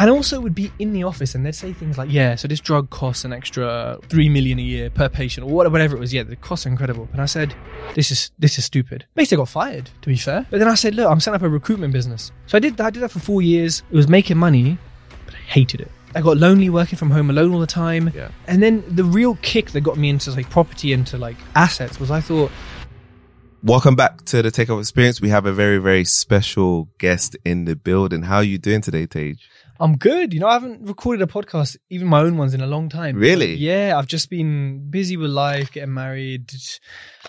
and also would be in the office and they'd say things like, yeah, so this drug costs an extra three million a year per patient or whatever it was. Yeah, the costs are incredible. And I said, this is this is stupid. Basically, I got fired. To be fair, but then I said, look, I'm setting up a recruitment business. So I did that. I did that for four years. It was making money, but I hated it. I got lonely working from home alone all the time. Yeah. And then the real kick that got me into like property into like assets was I thought, Welcome back to the Takeoff Experience. We have a very, very special guest in the building. How are you doing today, Tej? I'm good. You know, I haven't recorded a podcast, even my own ones, in a long time. Really? Yeah, I've just been busy with life, getting married,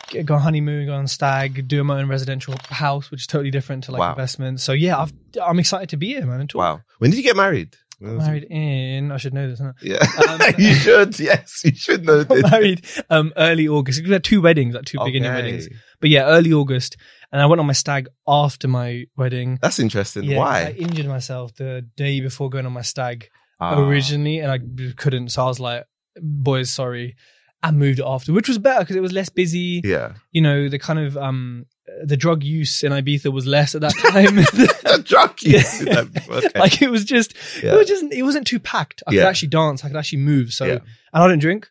get, go on honeymoon, go on stag, doing my own residential house, which is totally different to like Wow. investment. So yeah, I've, I'm excited to be here, man. Wow. When did you get married? When was it? Married in, I should know this, huh? Yeah. Um, you should. Yes, you should know this. married um, early August. We had two weddings, like two big Indian weddings. But yeah, early August. And I went on my stag after my wedding. That's interesting. Yeah, I injured myself the day before going on my stag. Ah. originally, and I couldn't. So I was like, "Boys, sorry." I moved it after, which was better because it was less busy. Yeah. You know, the kind of um the drug use in Ibiza was less at that time. A drug use. Yeah. Okay. like it was just, Yeah. it was just, it wasn't too packed. I Yeah. could actually dance. I could actually move. So, and I don't drink,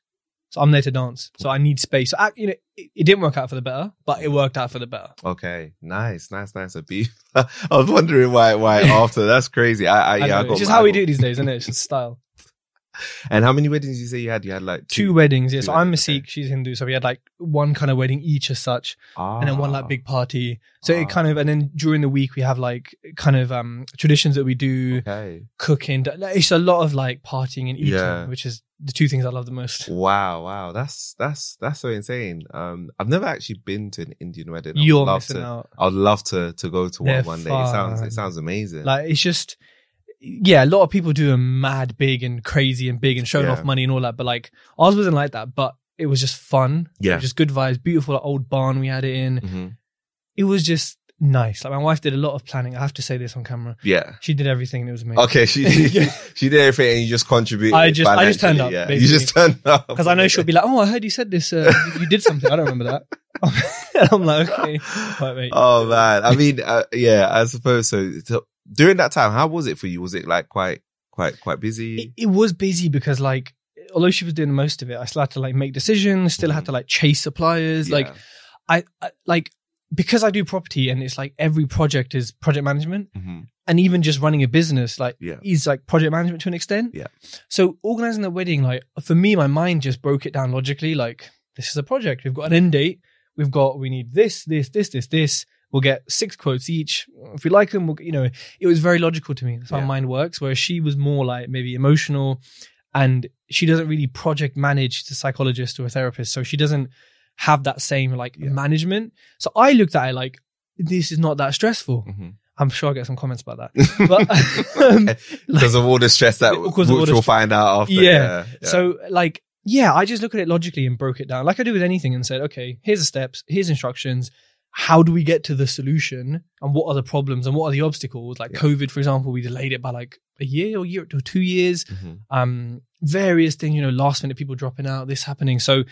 so I'm there to dance. So I need space. So I, you know, it, it didn't work out for the better, but it worked out for the better. Okay, nice, nice, nice. A beef. I was wondering why, why after. That's crazy. I, I, I yeah, I got just how we do these days, isn't it? It's just style. And how many weddings did you say you had? You had like Two weddings, yeah. two So I'm a weddings, Sikh, she's Hindu, so we had like one kind of wedding each as such. and then one like Ah. big party. So Ah. it kind of, and then during the week we have like kind of um traditions that we do, Okay. cooking. It's a lot of like partying and eating, Yeah. which is the two things I love the most. Wow, wow. That's that's that's so insane. Um, I've never actually been to an Indian wedding. I You're love missing to. out. I'd love to to go to one They're one day. It sounds it sounds amazing. Like it's just, yeah, a lot of people do them mad big and crazy and big and showing Yeah. off money and all that. But like ours wasn't like that. But it was just fun. Yeah. just good vibes. Beautiful like, old barn we had it in. Mhm. It was just nice. Like my wife did a lot of planning. I have to say this on camera. Yeah. She did everything and it was amazing. Okay, she she, she did everything, and you just contributed. I just- I just turned up, Yeah, you just turned up Because I know she'll be like, "Oh, I heard you said this. Uh, you did something. I don't remember that." I'm like, "Okay, right, mate." Oh man, I mean, uh, yeah, I suppose so. so. During that time, how was it for you? Was it like quite, quite, quite busy? it, it was busy because, like, although she was doing most of it, I still had to like make decisions. Still had to like chase suppliers. Like, I, I like because I do property and it's like every project is project management, Mhm. and even just running a business like Yeah. is like project management to an extent. Yeah. So organizing the wedding, like for me, my mind just broke it down logically. Like this is a project. We've got an end date. We've got we need this, this, this, this, this. We'll get six quotes each. If we like them, we'll, you know, it was very logical to me. That's how Yeah. my mind works. Whereas she was more like maybe emotional, and she doesn't really project manage. A psychologist or a therapist, so she doesn't have that same like Yeah. management. So I looked at it like this is not that stressful. Mhm. I'm sure I get some comments about that. But um, because of all the stress that which we'll stress. find out after. Yeah. yeah. So like, yeah, I just look at it logically and broke it down like I do with anything and said, okay, here's the steps, here's instructions. How do we get to the solution and what are the problems and what are the obstacles? Like Yeah. COVID, for example, we delayed it by like a year or year or two years. Mhm. Um, various things, you know, last minute people dropping out, this happening. So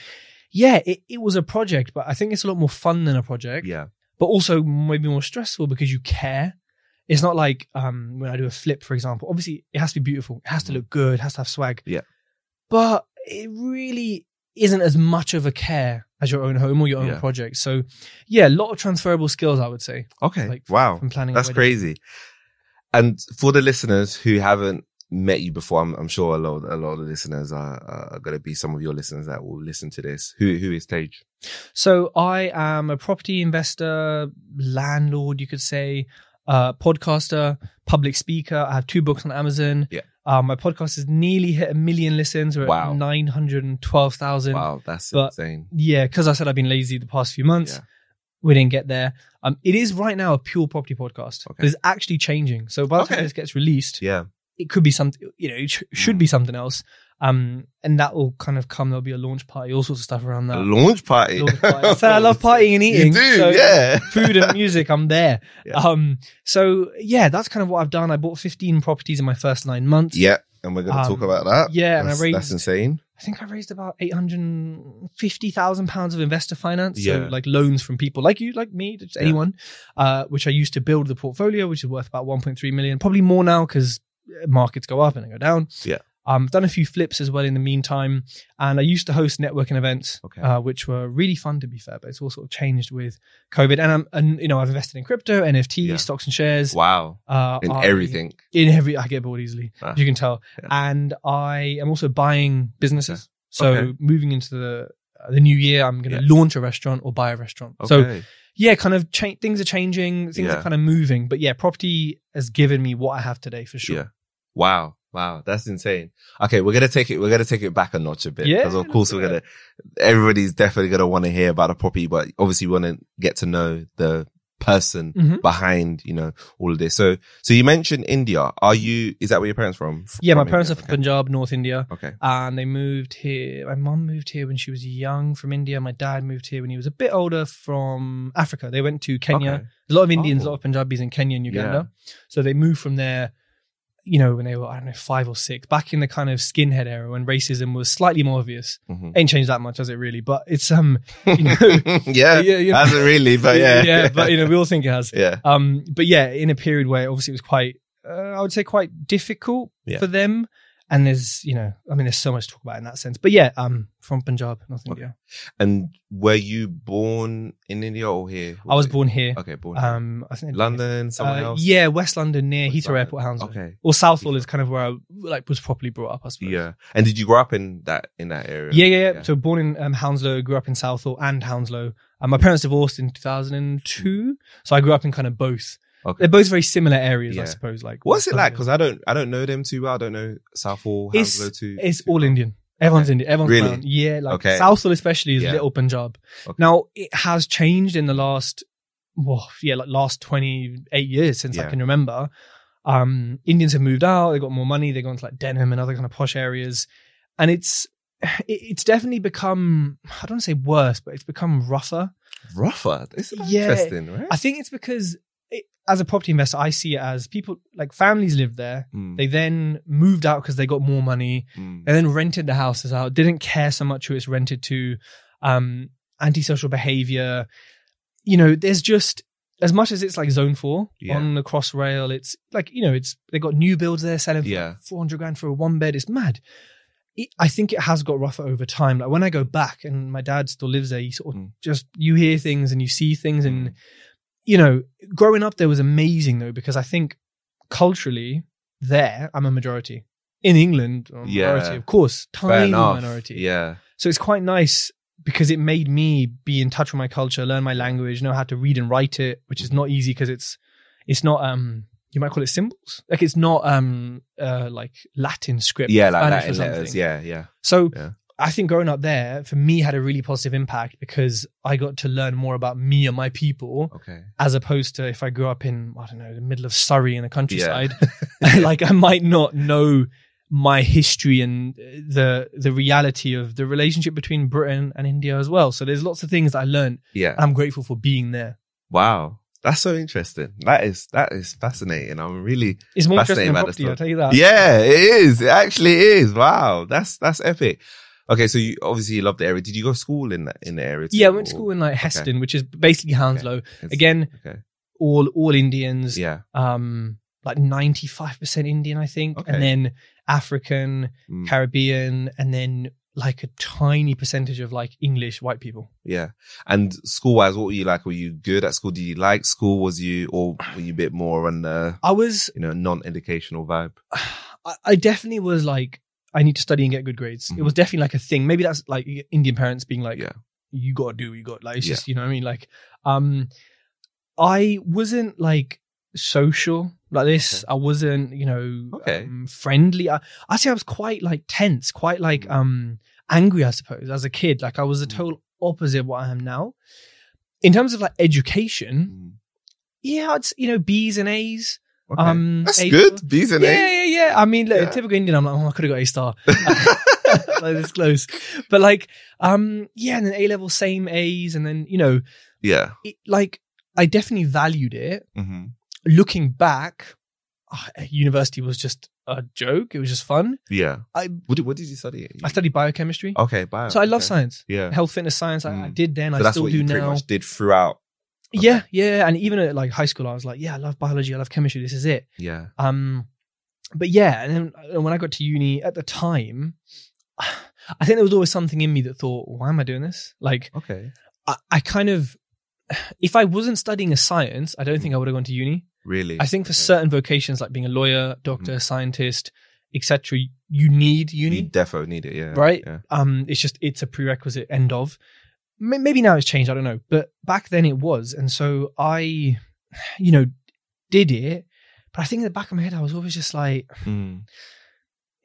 yeah, it, it was a project, but I think it's a lot more fun than a project yeah, but also maybe more stressful because you care. It's not like um, when I do a flip, for example. Obviously, it has to be beautiful. It has to look good. It has to have swag. Mm-hmm. Yeah. But it really isn't as much of a care as your own home or your own Yeah. project. So, yeah, a lot of transferable skills, I would say, okay, Like, wow, from planning. that's crazy. And for the listeners who haven't met you before, I'm, I'm sure a lot, a lot of the listeners are, are going to be some of your listeners that will listen to this. Who, who is Tej? So I am a property investor, landlord, you could say, uh, podcaster, public speaker. I have two books on Amazon. Yeah. Um, my podcast has nearly hit a million listens. We're Wow. at 912,000. Wow, that's but- insane. Yeah, because I said I've been lazy the past few months. Yeah. We didn't get there. Um, it is right now a pure property podcast. Okay. It's actually changing. So by the Okay. time this gets released, Yeah, it could be something, you know, it sh- should be something else. Um, and that will kind of come. There'll be a launch party, all sorts of stuff around a that. launch party. Launch party. I I love partying and eating. You do, so yeah. Food and music, I'm there. Yeah. Um, so yeah, that's kind of what I've done. I bought 15 properties in my first nine months. Yeah, and we're going to Um, talk about that. yeah, and I that's, raised- that's insane. I think I raised about eight hundred fifty thousand pounds of investor finance, so like loans from people like you, like me, just Yeah. anyone, uh, which I used to build the portfolio, which is worth about one point three million, probably more now because markets go up and they go down. Yeah. Um, I've done a few flips as well in the meantime, and I used to host networking events, Okay. uh, which were really fun to be fair. But it's all sort of changed with COVID, and I'm, and you know, I've invested in crypto, NFT, Yeah. stocks and shares, Wow. uh, In I- everything. in every. I get bored easily, Ah. as you can tell, Yeah. and I am also buying businesses. So Okay. moving into the uh, the new year, I'm going to Yeah. launch a restaurant or buy a restaurant. So yeah, kind of cha- things are changing, things Yeah. are kind of moving, but yeah, property has given me what I have today for sure. Yeah. Wow. Wow. That's insane. Okay. We're going to take it, we're to take it back a notch a bit. Yeah, Because of course we're to, everybody's definitely going to want to hear about the property, but obviously we want to get to know the person Mhm. behind, you know, all of this. So, so you mentioned India. Are you, is that where your parents from? Yeah, my From parents are India? from Punjab, North India, Okay. and they moved here. My mom moved here when she was young from India. My dad moved here when he was a bit older from Africa. They went to Kenya. Okay. A lot of Indians, a Oh. lot of Punjabis in Kenya and Uganda. So they moved from there, you know, when they were, I don't know, five or six, back in the kind of skinhead era when racism was slightly more obvious. Mhm. Ain't changed that much, has it really? But it's, um, you know, yeah. yeah, you know- Hasn't really, but yeah. yeah, but you know, we all think it has. yeah. Um, but yeah, in a period where obviously it was quite, uh, I would say quite difficult Yeah. for them. And there's, you know, I mean, there's so much to talk about in that sense. But yeah, um, from Punjab, North Okay. India. And were you born in India or here? I was it- born here. Okay. Born here. Um, I think London, somewhere uh, else? Yeah, West London near West Heathrow London. Airport, Hounslow. Okay. Or Southall is kind of where I like was properly brought up, I suppose. Yeah. And did you grow up in that, in that area? Yeah, yeah, yeah. Yeah. So born in um, Hounslow, grew up in Southall and Hounslow. Um, my parents divorced in 2002, so I grew up in kind of both. Okay. They're both very similar areas, I Yeah. suppose. Like, What's it like? Because I don't, I don't know them too well. I don't know Southall, It's- Hounslow too. It's too all well. Indian. Everyone's Indian. Everyone's Really? brown. Yeah, like Okay. Southall especially is Yeah. little Punjab. Okay. Now it has changed in the last, well, yeah, like last twenty eight years since I Yeah. can remember. Um, Indians have moved out. They got more money. They've gone to like Denham and other kind of posh areas, and it's it- it's definitely become I don't want to say worse, but it's become rougher. Rougher. Is Yeah. interesting, right? I think it's because it, as a property investor, I see it as people like families lived there. Mm, They then moved out because they got more money mm, and then rented the houses out didn't care so much who it's rented to um antisocial behavior you know there's just as much as it's like zone 4 Yeah. on the cross rail it's like you know it's they got new builds there selling for Yeah. 400 grand for a one bed it's mad it, i think it has got rougher over time like when i go back and my dad still lives there you sort of Mm. just you hear things and you see things and you know growing up there was amazing though because i think culturally there i'm a majority in england I'm a Yeah. minority of course tiny minority Yeah. so it's quite nice because it made me be in touch with my culture learn my language know how to read and write it which is not easy because it's it's not um you might call it symbols like it's not um uh like latin script Yeah, like Spanish Latin letters. Yeah, yeah. so Yeah. I think growing up there for me had a really positive impact because I got to learn more about me and my people Okay. as opposed to if I grew up in I don't know the middle of Surrey in the countryside, Yeah. like I might not know my history and the the reality of the relationship between Britain and India as well. So there's lots of things I learned. Yeah. I'm grateful for being there. Wow. That's so interesting. That is that is fascinating. I'm really It's more Fascinating interesting than this property. I'll tell you that. Yeah, it is. It actually is. Wow. That's that's epic. Okay, so you obviously you love the area. Did you go to school in that in the area? Too, Yeah, I went to school in like Heston, which is basically Hounslow. It's- Again, Okay. all all Indians. Yeah. um like 95% Indian I think Okay. and then African Mm, Caribbean and then like a tiny percentage of like English white people yeah. And school wise, what were you like? Were you good at school? Did you like school? Was you or were you a bit more on the I was you know non educational vibe? I, I definitely was like I need to study and get good grades it Mhm. was definitely like a thing maybe that's like Indian parents being like Yeah. you gotta do you got like it's Yeah. just you know what I mean like um I wasn't like social like this Okay. I wasn't you know Okay. um, friendly I I say I was quite like tense quite like Mm. um angry I suppose as a kid like I was the Mm. total opposite of what I am now in terms of like education Mm. yeah it's you know B's and A's Okay. um That's A- good. B's and yeah, yeah, yeah. I mean, look, Yeah. typical Indian. I'm like, oh, I could have got A star. like this close, but like, um, yeah, and then A level, same A's, and then you know, Yeah. it, like, I definitely valued it. hmm Looking back, ah, university was just a joke. It was just fun. Yeah. I What did, what did you study? I studied biochemistry, Okay, bio. so I love okay. science, Yeah. health, fitness, science. I, I Mm. did then. So I still do now. much did throughout. Okay. Yeah, yeah, and even at like high school, I was like, yeah, I love biology. I love chemistry. This is it. Yeah. Um, but yeah, and then uh, when I got to uni at the time, I think there was always something in me that thought, why am I doing this? Like, Okay. I, I kind of, if I wasn't studying a science, I don't think I would have gone to uni. Really? I think for Okay. certain vocations, like being a lawyer, doctor, scientist, etc., you need uni. You defo need it, yeah. Right? Yeah. um it's just it's a prerequisite end of maybe now it's changed i don't know but back then it was and so i you know did it but i think in the back of my head i was always just like Mm.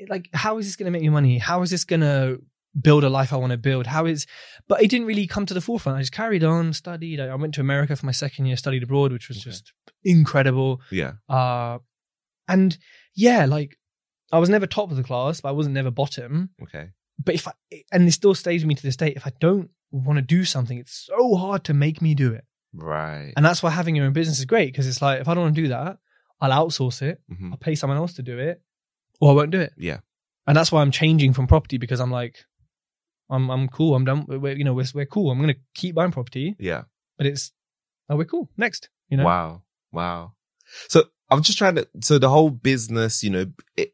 like how is this going to make me money how is this going to build a life i want to build how is but it didn't really come to the forefront i just carried on studied i, I went to america for my second year studied abroad which was Okay. just incredible Yeah. uh and yeah like i was never top of the class but i wasn't never bottom Okay. but if I and it still stays with me to this day, if I don't want to do something, it's so hard to make me do it. Right. And that's why having your own business is great because it's like if I don't want to do that, I'll outsource it, Mhm. I'll pay someone else to do it, or I won't do it. Yeah. And that's why I'm changing from property because I'm like, I'm I'm cool. I'm done. We're, you know, we're we're cool. I'm gonna keep buying property, Yeah. but it's oh we're cool. Next, you know. Wow. Wow. So I'm just trying to, so the whole business, you know,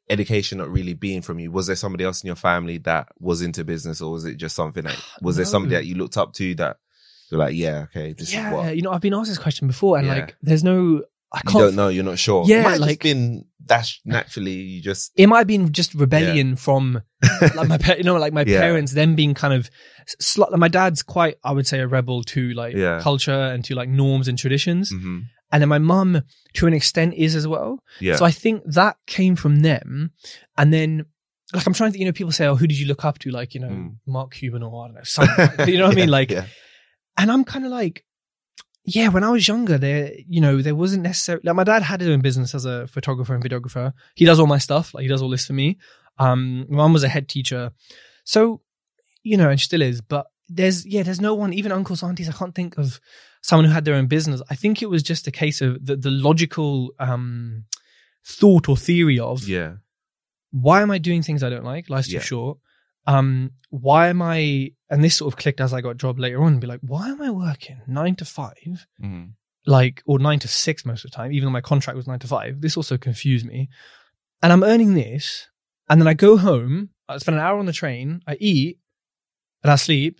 education not really being from you, was there somebody else in your family that was into business or was it just something that, was there somebody that you looked up to that you're like, yeah, okay, this yeah, is what, you know, I've been asked this question before, and Yeah. like, there's no, I can't. don't know, you're not sure. Yeah, it might like- just been that's naturally you just, it might have been just rebellion from like my you know like my Yeah. parents them being kind of sl- my dad's quite i would say a rebel to like Yeah. culture and to like norms and traditions Mhm. And then my mum to an extent is as well yeah. so i think that came from them and then like i'm trying to you know people say oh who did you look up to like you know Mm. mark cuban or i don't know something you know what i mean like yeah. and I'm kind of like, yeah, when I was younger, there, you know, there wasn't necessarily like my dad had his own business as a photographer and videographer. He does all my stuff, like he does all this for me. Um, my mum was a head teacher, so you know, and she still is. But there's yeah, there's no one, even uncles, aunties. I can't think of someone who had their own business. I think it was just a case of the the logical um thought or theory of yeah. why am I doing things I don't like? Life's Yeah. too short. Um, why am I? And this sort of clicked as I got a job later on. And be like, why am I working nine to five, Mhm. like or nine to six most of the time, even though my contract was nine to five? This also confused me. And I'm earning this, and then I go home. I spend an hour on the train. I eat, and I sleep,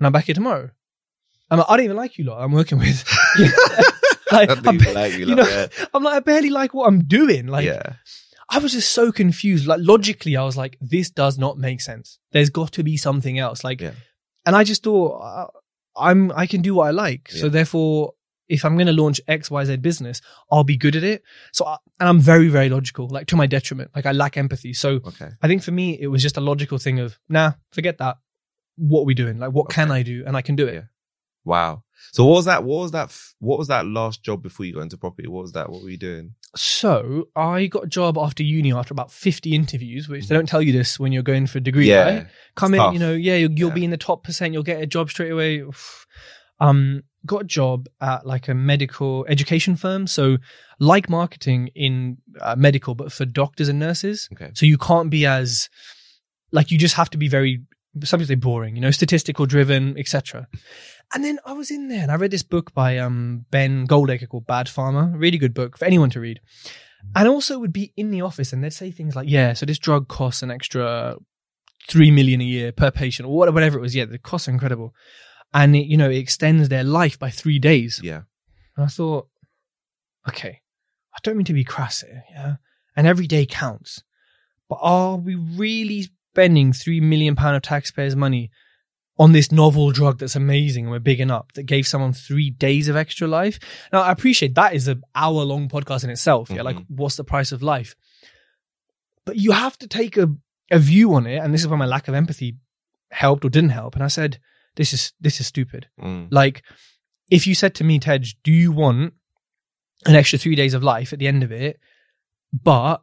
and I'm back here tomorrow. I'm like, I don't even like you lot. I'm working with. like, I I'm, like you, know, I'm like, I barely like what I'm doing. Like, yeah. I was just so confused. Like logically, I was like, this does not make sense. There's got to be something else. Like, Yeah. and I just thought uh, I'm I can do what I like. So therefore, if I'm going to launch X Y Z business, I'll be good at it. So I, and I'm very very logical, like to my detriment. Like I lack empathy. So Okay. I think for me, it was just a logical thing of nah, forget that. What are we doing? Like, what can I do? And I can do it. Yeah. Wow. So what was that? What was that? What was that last job before you got into property? What was that? What were you doing? So I got a job after uni after about 50 interviews, which they don't tell you this when you're going for a degree, yeah. right? Come in, tough. you know, yeah, you'll, you'll Yeah. be in the top percent. You'll get a job straight away. Um, got a job at like a medical education firm. So like marketing in uh, medical, but for doctors and nurses. Okay. So you can't be as like you just have to be very people say boring, you know, statistical driven, etc. And then I was in there and I read this book by um Ben Goldacre called Bad Pharma. Really good book for anyone to read. And also would be in the office and they'd say things like, yeah, so this drug costs an extra three million a year per patient or whatever it was. Yeah, the costs are incredible. And it, you know, it extends their life by three days. Yeah. And I thought, okay, I don't mean to be crass here, yeah. And every day counts. But are we really spending three million pound of taxpayers' money on this novel drug that's amazing and we're bigging up that gave someone three days of extra life? Now I appreciate that is an hour long podcast in itself. Yeah, like Mhm. what's the price of life? But you have to take a, a view on it, and this is where my lack of empathy helped or didn't help. And I said, This is this is stupid. Mm. Like, if you said to me, Tej, do you want an extra three days of life at the end of it? But,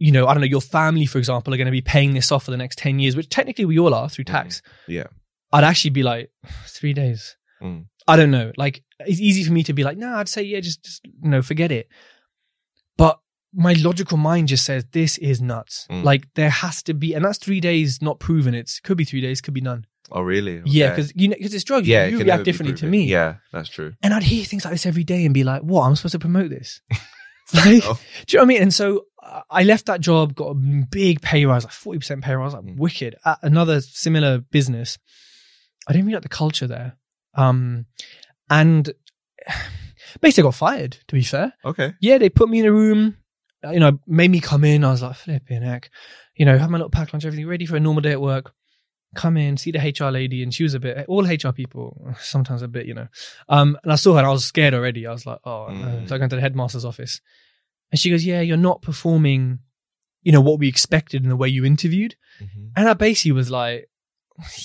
you know, I don't know, your family, for example, are going to be paying this off for the next 10 years, which technically we all are through tax. Yeah. I'd actually be like, three days. Mm. I don't know. Like, it's easy for me to be like, no, I'd say, yeah, just, just, you know, forget it. But my logical mind just says, this is nuts. Mm. Like, there has to be, and that's three days not proven. It's could be three days, could be none. Oh, really? Yeah, Okay. because you know, because it's drugs. yeah, it you react differently to me. Yeah, that's true. And I'd hear things like this every day and be like, what? I'm supposed to promote this. Like, Oh. do you know what I mean? And so uh, I left that job, got a big pay rise, like 40% pay rise, like Mm. wicked. At another similar business, I didn't really like the culture there. Um, and basically got fired, to be fair. Okay. Yeah, they put me in a room, you know, made me come in. I was like, flipping heck. You know, have my little pack lunch, everything ready for a normal day at work. Come in, see the HR lady, and she was a bit, all HR people, sometimes a bit, you know. Um, and I saw her and I was scared already. I was like, oh, no. Mm. So I went to the headmaster's office. And she goes, yeah, you're not performing, you know, what we expected in the way you interviewed. Mm-hmm. And I basically was like,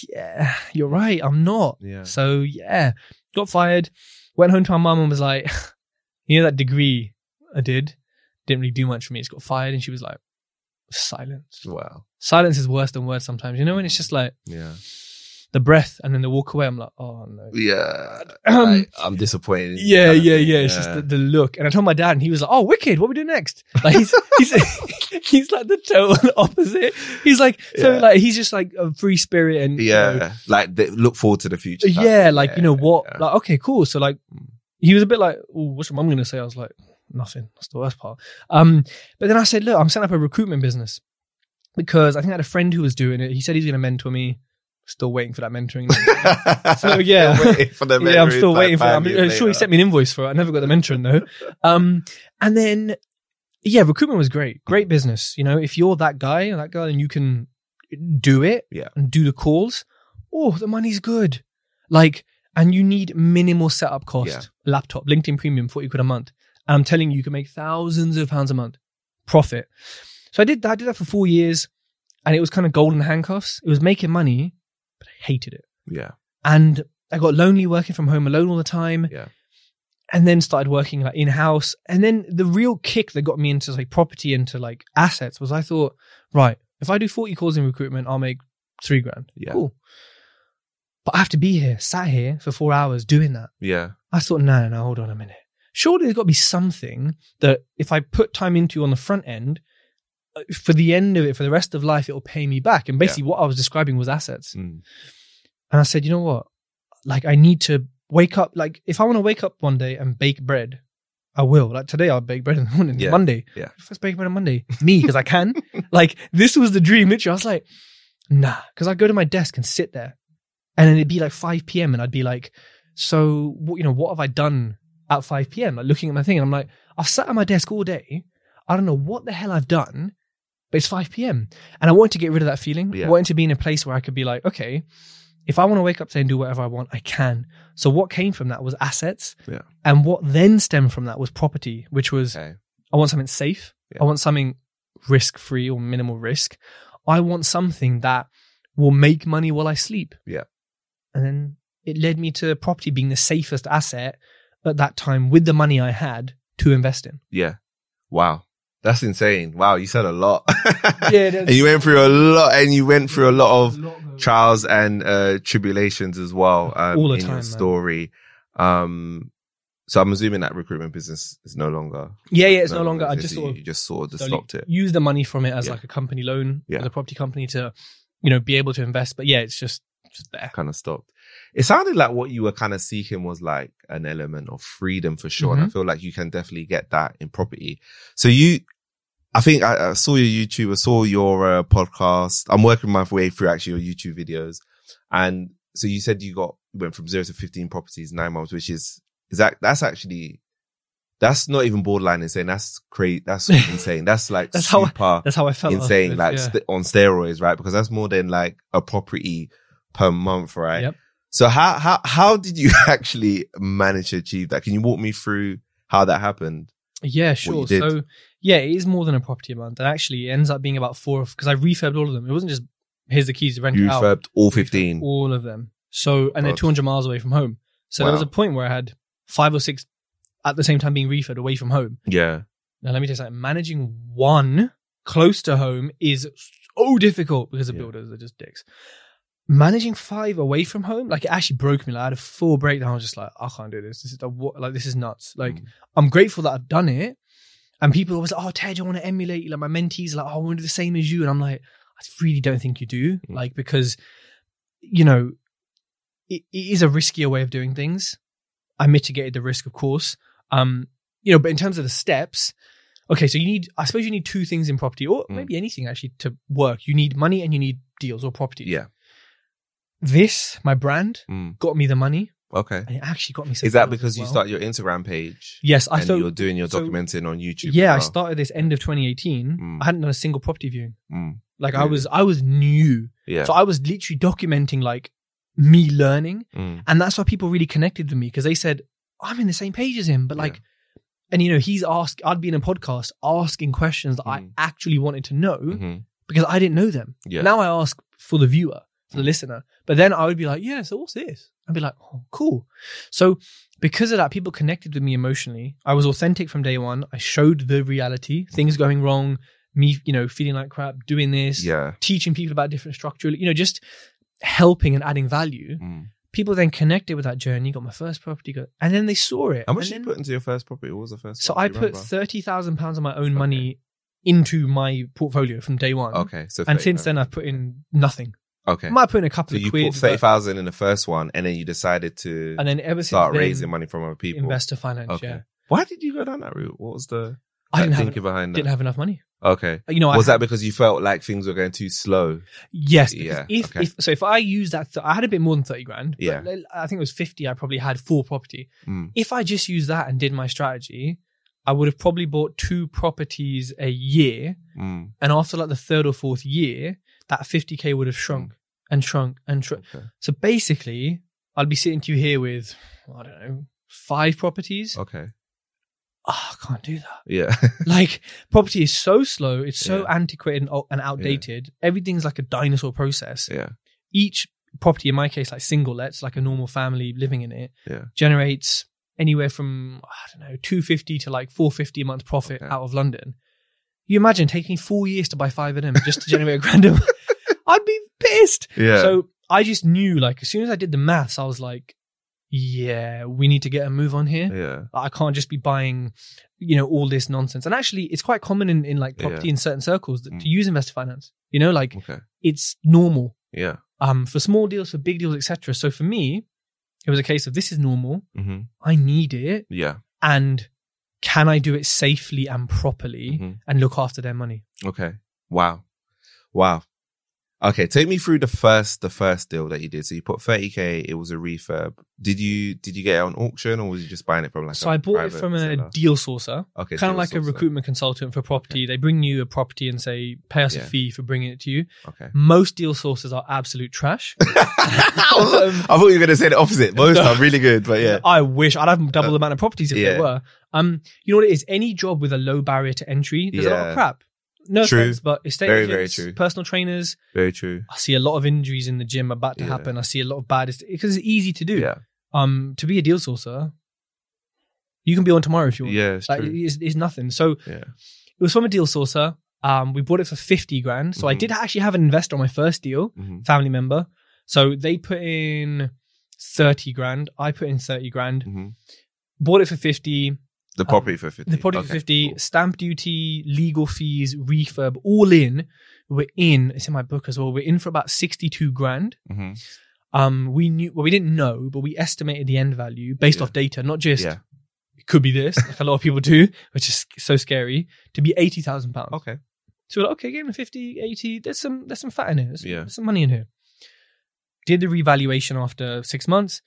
yeah, you're right. I'm not. Yeah. So yeah, got fired, went home to my mum and was like, you know, that degree I did didn't really do much for me. It's got fired. And she was like, silence. Wow. Silence is worse than words sometimes, you know, and it's just like Yeah. the breath and then the walk away. I'm like, oh no. Yeah. Like, I'm disappointed. Yeah, yeah, yeah. It's just the, the look. And I told my dad, and he was like, "Oh, wicked! What we do next?" Like he's he's he's like the total opposite. He's like so Yeah. like he's just like a free spirit and you know, yeah. Like they look forward to the future. yeah, like Yeah, you know what? yeah. Like okay, cool. So like Mm. he was a bit like, oh, what's your mum gonna say? I was like, nothing. That's the worst part. Um, but then I said, look, I'm setting up a recruitment business because I think I had a friend who was doing it. He said he's gonna mentor me. Still waiting for that mentoring. So, yeah. Still for the yeah, I'm still waiting for it. I'm uh, sure he sent me an invoice for it. I never got the mentoring though. Um, and then, yeah, recruitment was great. Great business. You know, if you're that guy or that girl and you can do it Yeah. and do the calls, oh, the money's good. Like, and you need minimal setup cost. Yeah. Laptop, LinkedIn Premium, 40 quid a month. I'm telling you, you can make thousands of pounds a month profit. So I did that. I did that for four years and it was kind of golden handcuffs. It was making money, but I hated it Yeah. and I got lonely working from home alone all the time. Yeah. And then started working like in house. And then the real kick that got me into like property, into like assets was I thought, right, if I do 40 calls in recruitment, I'll make three grand. Yeah. Cool. But I have to be here, sat here for four hours doing that. Yeah. I thought, no, no, no, hold on a minute. Surely there's got to be something that if I put time into on the front end, uh, for the end of it, for the rest of life, it'll pay me back. And basically, what I was describing was assets. Mm. And I said, you know what? Like, I need to wake up. Like, if I want to wake up one day and bake bread, I will. Like today, I'll bake bread in the morning. Yeah. Monday, Yeah. First bake bread on Monday. Me, because I can. like, this was the dream. Literally, I was like, nah. Because I'd go to my desk and sit there, and then it'd be like 5 p.m. and I'd be like, so? You know, what have I done at 5 p.m. Like looking at my thing, and I'm like, I've sat at my desk all day. I don't know what the hell I've done, but it's 5 p.m. And I wanted to get rid of that feeling. Yeah. I wanted to be in a place where I could be like, okay, if I want to wake up today and do whatever I want, I can. So what came from that was assets. Yeah. And what then stemmed from that was property, which was Okay. I want something safe. Yeah. I want something risk free or minimal risk. I want something that will make money while I sleep. Yeah. And then it led me to property being the safest asset at that time with the money I had to invest in. Yeah. Wow. That's insane. Wow. You said a lot. Yeah, and you went through a lot and you went through a lot of trials and uh, tribulations as well um, All the in time, your story. Um, so I'm assuming that recruitment business is no longer. Yeah, yeah, it's no, longer. I just sort of you just sort of just stopped it. use the money from it as Yeah. like a company loan Yeah. for the property company to, you know, be able to invest. But yeah, it's just, just there. Kind of stopped. It sounded like what you were kind of seeking was like an element of freedom for sure, and Mm-hmm. I feel like you can definitely get that in property. So you. I think I, I saw your YouTube, I saw your uh, podcast. I'm working my way through actually your YouTube videos. And so you said you got, went from zero to 15 properties in nine months, which is, is that, that's actually, that's not even borderline insane. That's crazy. That's insane. That's like That's how I- super That's how I felt. insane, like yeah. st- on steroids, right? Because that's more than like a property per month, right? Yep. So how, how, how did you actually manage to achieve that? Can you walk me through how that happened? Yeah, sure. So yeah, it is more than a property a month. And actually it ends up being about four because I refurbed all of them. It wasn't just here's the keys to rent You it out. refurbed all 15. All of them. So and they're two hundred miles away from home. So there was a point where I had five or six at the same time being refurbed away from home. Yeah. Now let me tell you something. Managing one close to home is so difficult because the Yeah. builders are just dicks. Managing five away from home, like it actually broke me. Like I had a full breakdown. I was just like, I can't do this. This is like this is nuts. Like Mm. I'm grateful that I've done it. And people always like, oh Tej, I want to emulate you. Like my mentees are like, oh, I want to do the same as you. And I'm like, I really don't think you do. Mm. Like because, you know, it, it is a riskier way of doing things. I mitigated the risk, of course. Um, you know, but in terms of the steps, okay, so you need, I suppose you need two things in property, or Mm. maybe anything actually to work. You need money and you need deals or property. Yeah. This, my brand, Mm. got me the money, Okay. and it actually got me. Some Is that because as you well. start your Instagram page Yes, I and so you're doing your so- documenting on YouTube? yeah, I well? started this end of 2018. Mm. I hadn't done a single property viewing. Mm. Like I Really? was, I was new, Yeah. so I was literally documenting like me learning, Mm. and that's why people really connected with me because they said I'm in the same page as him, but Yeah. like. And you know, he's asked. I'd be in a podcast asking questions that I Mm. actually wanted to know, Mhm. because I didn't know them. Yeah. Now I ask for the viewer, for the listener. But then I would be like, yeah, so what's this? I'd be like, oh, cool. So because of that, people connected with me emotionally. I was authentic from day one. I showed the reality, things going wrong, me, you know, feeling like crap, doing this, yeah. teaching people about different structure, you know, just helping and adding value. Mm. People then connected with that journey, got my first property, got, and then they saw it. How much And you put into your first property? What was the first? so I put remember? thirty thousand pounds of my own money into my portfolio from day one. Okay, so And since then, I've put in nothing. Okay, I might put in a couple so of you quid, put but- thirty thousand in the first one, and then you decided to and then ever since start then, raising money from other people. investor finance. Okay. Yeah, Why did you go down that route? What was the I didn't have thinking behind that? didn't have enough money. okay, You know, was had- that because you felt like things were going too slow? yes? Yeah, if, okay. if so, if I use that, th- I had a bit more than thirty grand. but Yeah. I think it was fifty. I probably had four property. Mm. If I just used that and did my strategy, I would have probably bought two properties a year, Mm. and after like the third or fourth year, that fifty k would have shrunk mm. and shrunk and shrunk. Okay. So basically, I'd be sitting to you here with I don't know five properties. Okay. Oh, I can't do that. Yeah. like property is so slow it's so Yeah. antiquated and, and outdated everything's like a dinosaur process yeah. each property in my case like single lets like a normal family living in it Yeah. generates anywhere from i don't know 250 to like 450 a month profit Okay. out of london you imagine taking four years to buy five of them just to generate a grand i'd be pissed Yeah. so i just knew like as soon as i did the maths i was like yeah we need to get a move on here yeah. I can't just be buying, you know, all this nonsense. And actually, it's quite common in, in like property Yeah. in certain circles that, Mm. to use investor finance. You know, like Okay. it's normal Yeah. um, for small deals, for big deals, etc. So for me, it was a case of this is normal. hmm I need it, Yeah. and can I do it safely and properly Mhm. and look after their money? Okay. Wow. Wow. Okay, take me through the first the first deal that you did. So you put 30k, it was a refurb. Did you did you get it on auction or was you just buying it from like so I bought it from a deal sourcer, Okay. kind of like a recruitment consultant for property. They bring you a property and say, pay us Yeah. a fee for bringing it to you. Okay. Most deal sources are absolute trash. I thought you were gonna say the opposite. Most are really good, but yeah. I wish I'd have double the amount of properties if yeah. there were. Um, you know what it is? Any job with a low barrier to entry, there's a lot of crap. No True. offense, but estate Very, agents, very true. personal trainers. Very true. I see a lot of injuries in the gym about to Yeah. happen. I see a lot of bad because it's easy to do. Yeah. Um, to be a deal sourcer, you can be on tomorrow if you want. Yeah, it's like it's, it's nothing. So Yeah. it was from a deal sourcer. Um, we bought it for fifty grand. So I Mhm. did actually have an investor on my first deal hmm family member. So they put in 30 grand. I put in 30 grand. hmm Bought it for 50. The property for 50. The property Okay, for 50. cool. Stamp duty, legal fees, refurb, all in. We're in, it's in my book as well. We're in for about 62 grand. Mhm. Um, we knew, well, we didn't know, but we estimated the end value based Yeah. off data, not just Yeah. it could be this, like a lot of people do, which is so scary, to be 80,000 pounds. Okay. So we're like, okay, give him 50, 80. There's some there's some fat in here. There's, Yeah. there's some money in here. Did the revaluation after six months,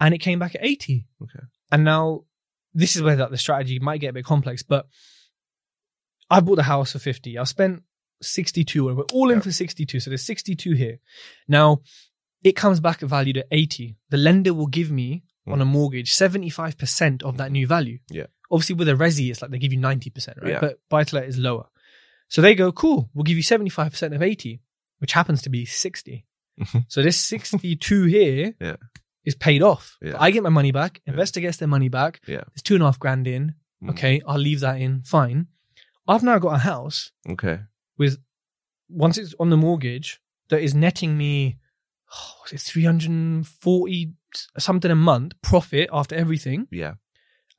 and it came back at 80. Okay. And now this is where that the strategy might get a bit complex, but I bought the house for 50. I spent 62 and we're all in for 62. So there's 62 here. Now it comes back valued at 80. The lender will give me on a mortgage 75% of that new value. Mm. Yeah. Obviously with a resi, it's like they give you 90%, right? Yeah. But buy to let is lower. So they go, cool, we'll give you 75% of 80, which happens to be 60. Mhm. so this 62 here Yeah. Is paid off. Yeah. I get my money back. Investor gets their money back. Yeah. There's two and a half grand in. Mm. Okay, I'll leave that in. Fine. I've now got a house Okay. with once it's on the mortgage that is netting me oh, was it 340 something a month profit after everything Yeah.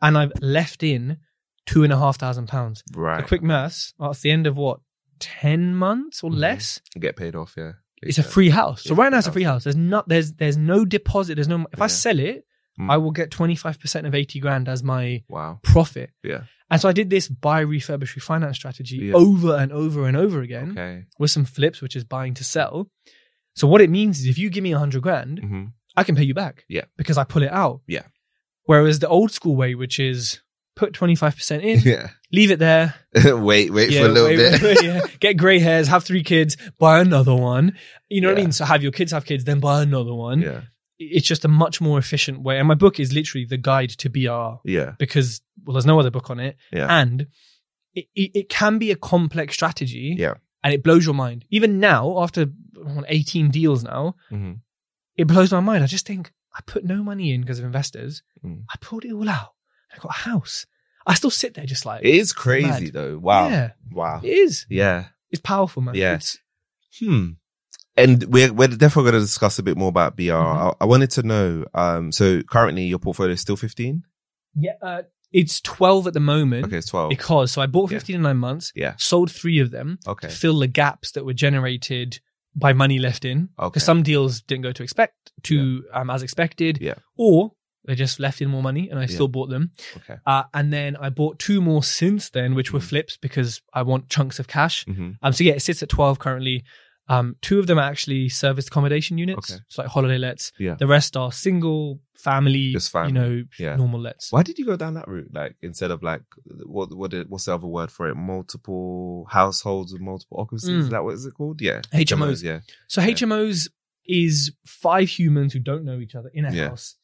and i've left in two and a half thousand pounds Right. a quick maths at the end of what 10 months or Mhm. less Get paid off, yeah. It's a free house so right now it's a free house there's not there's there's no deposit there's no if i Yeah. sell it Mm. I will get 25% of 80 grand as my Wow. profit. Yeah. And so I did this buy, refurbish, refinance strategy Yeah. over and over and over again Okay. with some flips, which is buying to sell. So what it means is if you give me a hundred grand, hmm I can pay you back. Yeah. Because I pull it out. Yeah. Whereas the old school way, which is put 25% in, Yeah. leave it there, wait, wait for a little wait, bit. wait, yeah. Get grey hairs, have three kids, buy another one. You know what I mean? So have your kids have kids, then buy another one. yeah. It's just a much more efficient way. And my book is literally the guide to BR Yeah. because, well, there's no other book on it. Yeah. And it, it, it can be a complex strategy. Yeah. And it blows your mind. Even now, after 18 deals now, hmm it blows my mind. I just think I put no money in because of investors. Mm. I pulled it all out. I got a house. I still sit there just like, It is crazy Mad. though. Wow. yeah, Wow. it is. Yeah. It's powerful, man. Yeah. Hmm. And we're we're definitely going to discuss a bit more about BR. Mhm. I, I wanted to know. Um. So currently your portfolio is still fifteen. yeah, uh, it's 12 at the moment. Okay, it's twelve. Because so I bought Yeah. 15 in nine months, Yeah. sold three of them Okay. to fill the gaps that were generated by money left in. Okay. Because some deals didn't go to expect to um, as expected, Yeah. or they just left in more money, and I Yeah. still bought them. Okay. Uh, and then I bought two more since then, which were Mhm. flips because I want chunks of cash. hmm Um, so yeah, it sits at 12 currently. Um, two of them are actually serviced accommodation units, Okay. so like holiday lets. Yeah. The rest are single, family, Just family. you know, Yeah. normal lets. Why did you go down that route? Like instead of like what what did, what's the other word for it? Multiple households with multiple occupancies. Mm. Is that what is it called? Yeah. HMOs. Yeah. So Yeah. HMOs is five humans who don't know each other in a Yeah. house,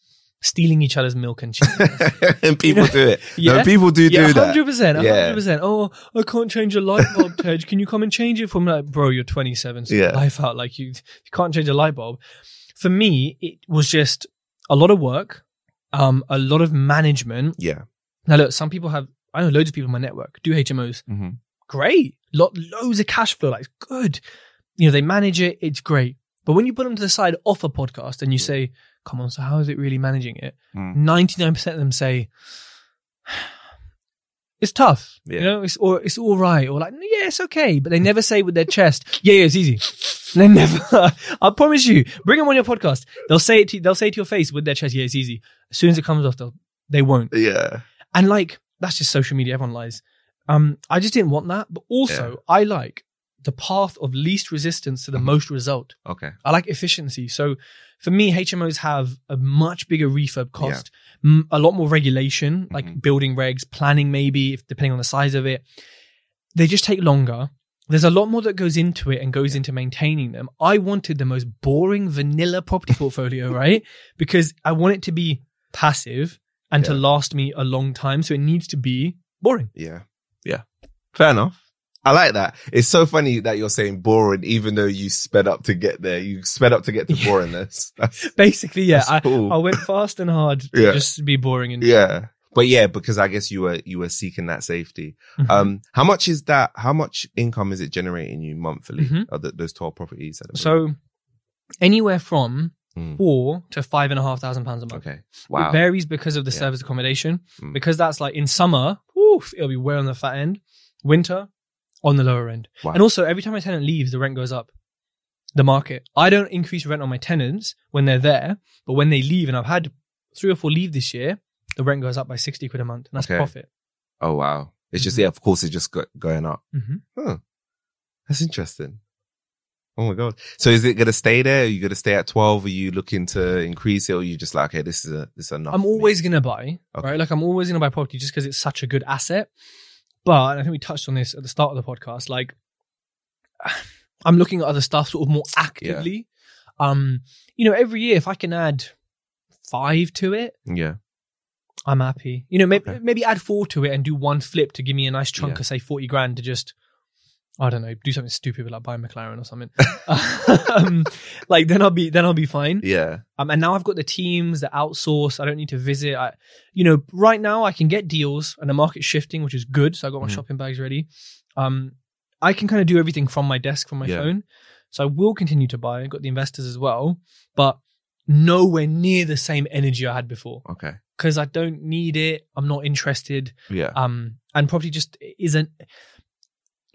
stealing each other's milk and cheese. and people do it. Yeah. No, people do yeah, do that. hundred percent, Yeah. hundred percent. Oh, I can't change a light bulb, Tej. Can you come and change it for me? Like, bro, you're 27, so Yeah. life out. Like you, you can't change a light bulb. For me, it was just a lot of work, um, a lot of management. Yeah. Now, look, some people have. I know loads of people in my network do HMOs. hmm Great, lot, loads of cash flow. Like, good. You know, they manage it. It's great. But when you put them to the side off a podcast and you say, "Come on, so how is it really managing it?" Mm. Ninety nine percent of them say it's tough. Yeah. You know, it's or it's all right, or like yeah, it's okay. But they never say with their chest, yeah, yeah, it's easy. They never. I promise you, bring them on your podcast. They'll say it. To, they'll say it to your face with their chest, yeah, it's easy. As soon as it comes off, they'll they won't. Yeah. And like that's just social media. Everyone lies. Um, I just didn't want that. But also, I like the path of least resistance to the Mhm. most result. Okay. I like efficiency. So for me, HMOs have a much bigger refurb cost, m- a lot more regulation, like Mhm. building regs, planning maybe, if depending on the size of it. They just take longer. There's a lot more that goes into it and goes into maintaining them. I wanted the most boring vanilla property portfolio, right? Because I want it to be passive and to last me a long time. So it needs to be boring. Yeah. Yeah. Fair enough. I like that. It's so funny that you're saying boring, even though you sped up to get there. You sped up to get to boringness. That's, Basically, yeah. I, cool. I went fast and hard to Yeah. just to be boring and yeah. But yeah, because I guess you were, you were seeking that safety. Mhm. Um, how much is that? How much income is it generating you monthly? Mhm. Of the, those 12 properties? So anywhere from Mm. four to five and a half thousand pounds a month. okay. It Wow. varies because of the Yeah. service accommodation. Mm. Because that's like in summer, oof, it'll be way on the fat end. Winter, on the lower end. Wow. And also every time a tenant leaves, the rent goes up. The market. I don't increase rent on my tenants when they're there, but when they leave, and I've had three or four leave this year, the rent goes up by 60 quid a month. And that's Okay. profit. Oh, wow. It's just, Mhm. yeah, of course, it's just go- going up. hmm Huh. That's interesting. Oh my God. So is it going to stay there? Are you going to stay at 12? Are you looking to increase it? Or are you just like, okay, this is a, this is enough? I'm always going to buy, Okay. right? Like I'm always going to buy property just because it's such a good asset. But and I think we touched on this at the start of the podcast. Like I'm looking at other stuff sort of more actively. Um, you know, every year if I can add five to it, Yeah. I'm happy. You know, maybe Okay. maybe add four to it and do one flip to give me a nice chunk Yeah. of say forty grand to just I don't know, do something stupid like buy a McLaren or something. um, like then I'll be then I'll be fine. Yeah. Um, and now I've got the teams that outsource. I don't need to visit. I, you know, right now I can get deals and the market's shifting, which is good. So I got my Mhm. shopping bags ready. Um, I can kind of do everything from my desk, from my Yeah. phone. So I will continue to buy. I've got the investors as well, but nowhere near the same energy I had before Okay. because I don't need it. I'm not interested. Yeah. Um, and property just isn't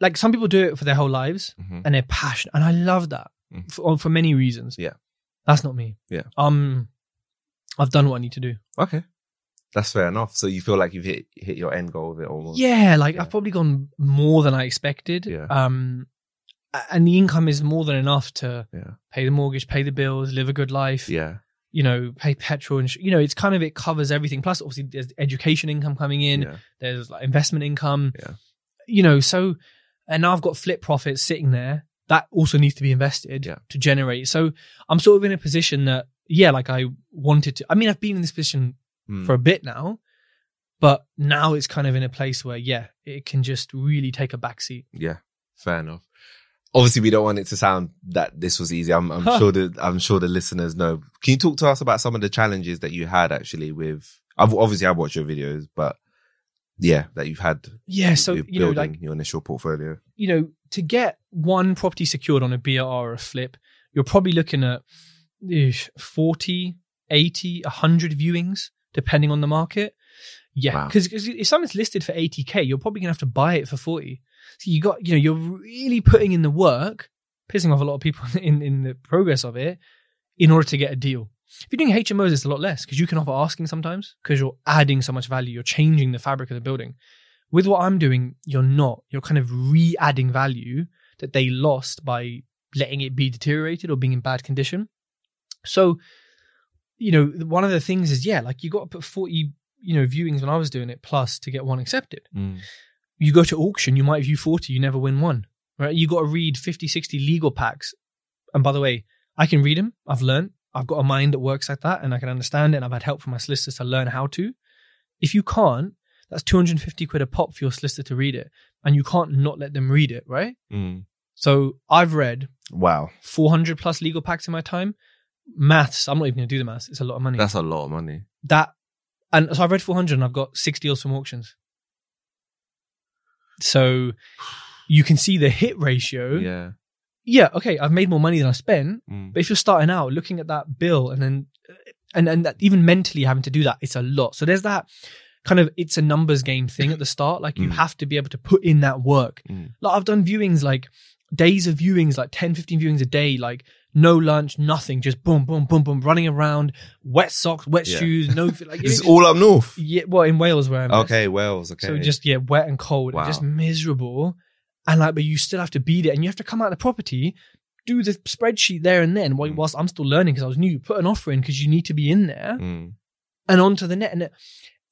like some people do it for their whole lives Mhm. and they're passionate, and I love that Mhm. for, for many reasons. Yeah. that's not me. Yeah. Um, I've done what I need to do. Okay. That's fair enough. So you feel like you've hit hit your end goal of it almost. Yeah, like Yeah. I've probably gone more than I expected. Yeah. Um, and the income is more than enough to Yeah. pay the mortgage, pay the bills, live a good life. Yeah. You know, pay petrol and sh- you know, it's kind of it covers everything. Plus, obviously, there's education income coming in. yeah. There's like investment income. Yeah. You know, so and now I've got flip profits sitting there that also needs to be invested Yeah. to generate. So I'm sort of in a position that yeah, like I wanted to. I mean, I've been in this position Mm. for a bit now, but now it's kind of in a place where yeah, it can just really take a backseat. Yeah, fair enough. Obviously, we don't want it to sound that this was easy. I'm, I'm sure that I'm sure the listeners know. Can you talk to us about some of the challenges that you had actually with? I've obviously I've watched your videos, but yeah, that you've had. Yeah, so you know, building like your initial portfolio. you know, to get one property secured on a BR or a flip, you're probably looking at eh, 40, 80, 100 viewings, depending on the market. Yeah, Wow. because if something's listed for 80k, you're probably gonna have to buy it for 40. So you got, you know, you're really putting in the work, pissing off a lot of people in in the progress of it, in order to get a deal. If you're doing HMOs, it's a lot less because you can offer asking sometimes because you're adding so much value, you're changing the fabric of the building. With what I'm doing, you're not. You're kind of re-adding value that they lost by letting it be deteriorated or being in bad condition. So, you know, one of the things is, yeah, like you got to put 40, you know, viewings when I was doing it plus to get one accepted. Mm. You go to auction, you might view 40, you never win one, right? You got to read 50, 60 legal packs. And by the way, I can read them. I've learned. I've got a mind that works like that and I can understand it. And I've had help from my solicitors to learn how to. If you can't, that's 250 quid a pop for your solicitor to read it. And you can't not let them read it, right? Mm. So I've read Wow, 400 plus legal packs in my time. Maths, I'm not even going to do the maths. It's a lot of money. that's a lot of money. that, and so I've read 400 and I've got six deals from auctions. So you can see the hit ratio. Yeah. Yeah, okay, I've made more money than I spent. Mm. But if you're starting out, looking at that bill and then, and and that even mentally having to do that, it's a lot. So there's that kind of it's a numbers game thing at the start. Like you Mm. have to be able to put in that work. Mm. Like I've done viewings, like days of viewings, like 10, 15 viewings a day, like no lunch, nothing, just boom, boom, boom, boom, running around, wet socks, wet Yeah. shoes, no, like This is it's- all up north. yeah, well, in Wales where I'm at. Okay, Wales. Okay. So just yeah, wet and cold, and just miserable. And like, but you still have to be there, and you have to come out of the property, do the spreadsheet there and then. While Mm. whilst I'm still learning because I was new, put an offer in because you need to be in there Mm. and onto the net, and it,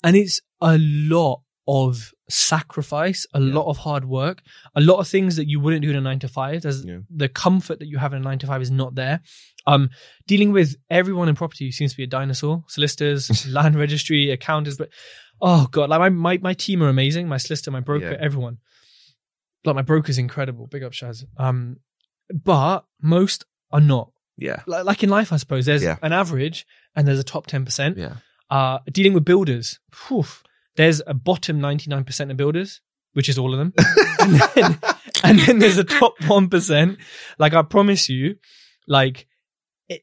and it's a lot of sacrifice, a Yeah. lot of hard work, a lot of things that you wouldn't do in a nine to five. There's Yeah. the comfort that you have in a nine to five is not there. Um, dealing with everyone in property seems to be a dinosaur. Solicitors, land registry, accountants, but oh god, like my my, my team are amazing. My solicitor, my broker, Yeah. everyone. Like my broker's incredible. Big up Shaz. Um, but most are not. Yeah. Like, like in life, I suppose there's Yeah. an average and there's a top ten percent. Yeah. Uh, dealing with builders, there's a bottom 99% of builders, which is all of them. and, then, and then there's a top 1%. Like, I promise you, like, it,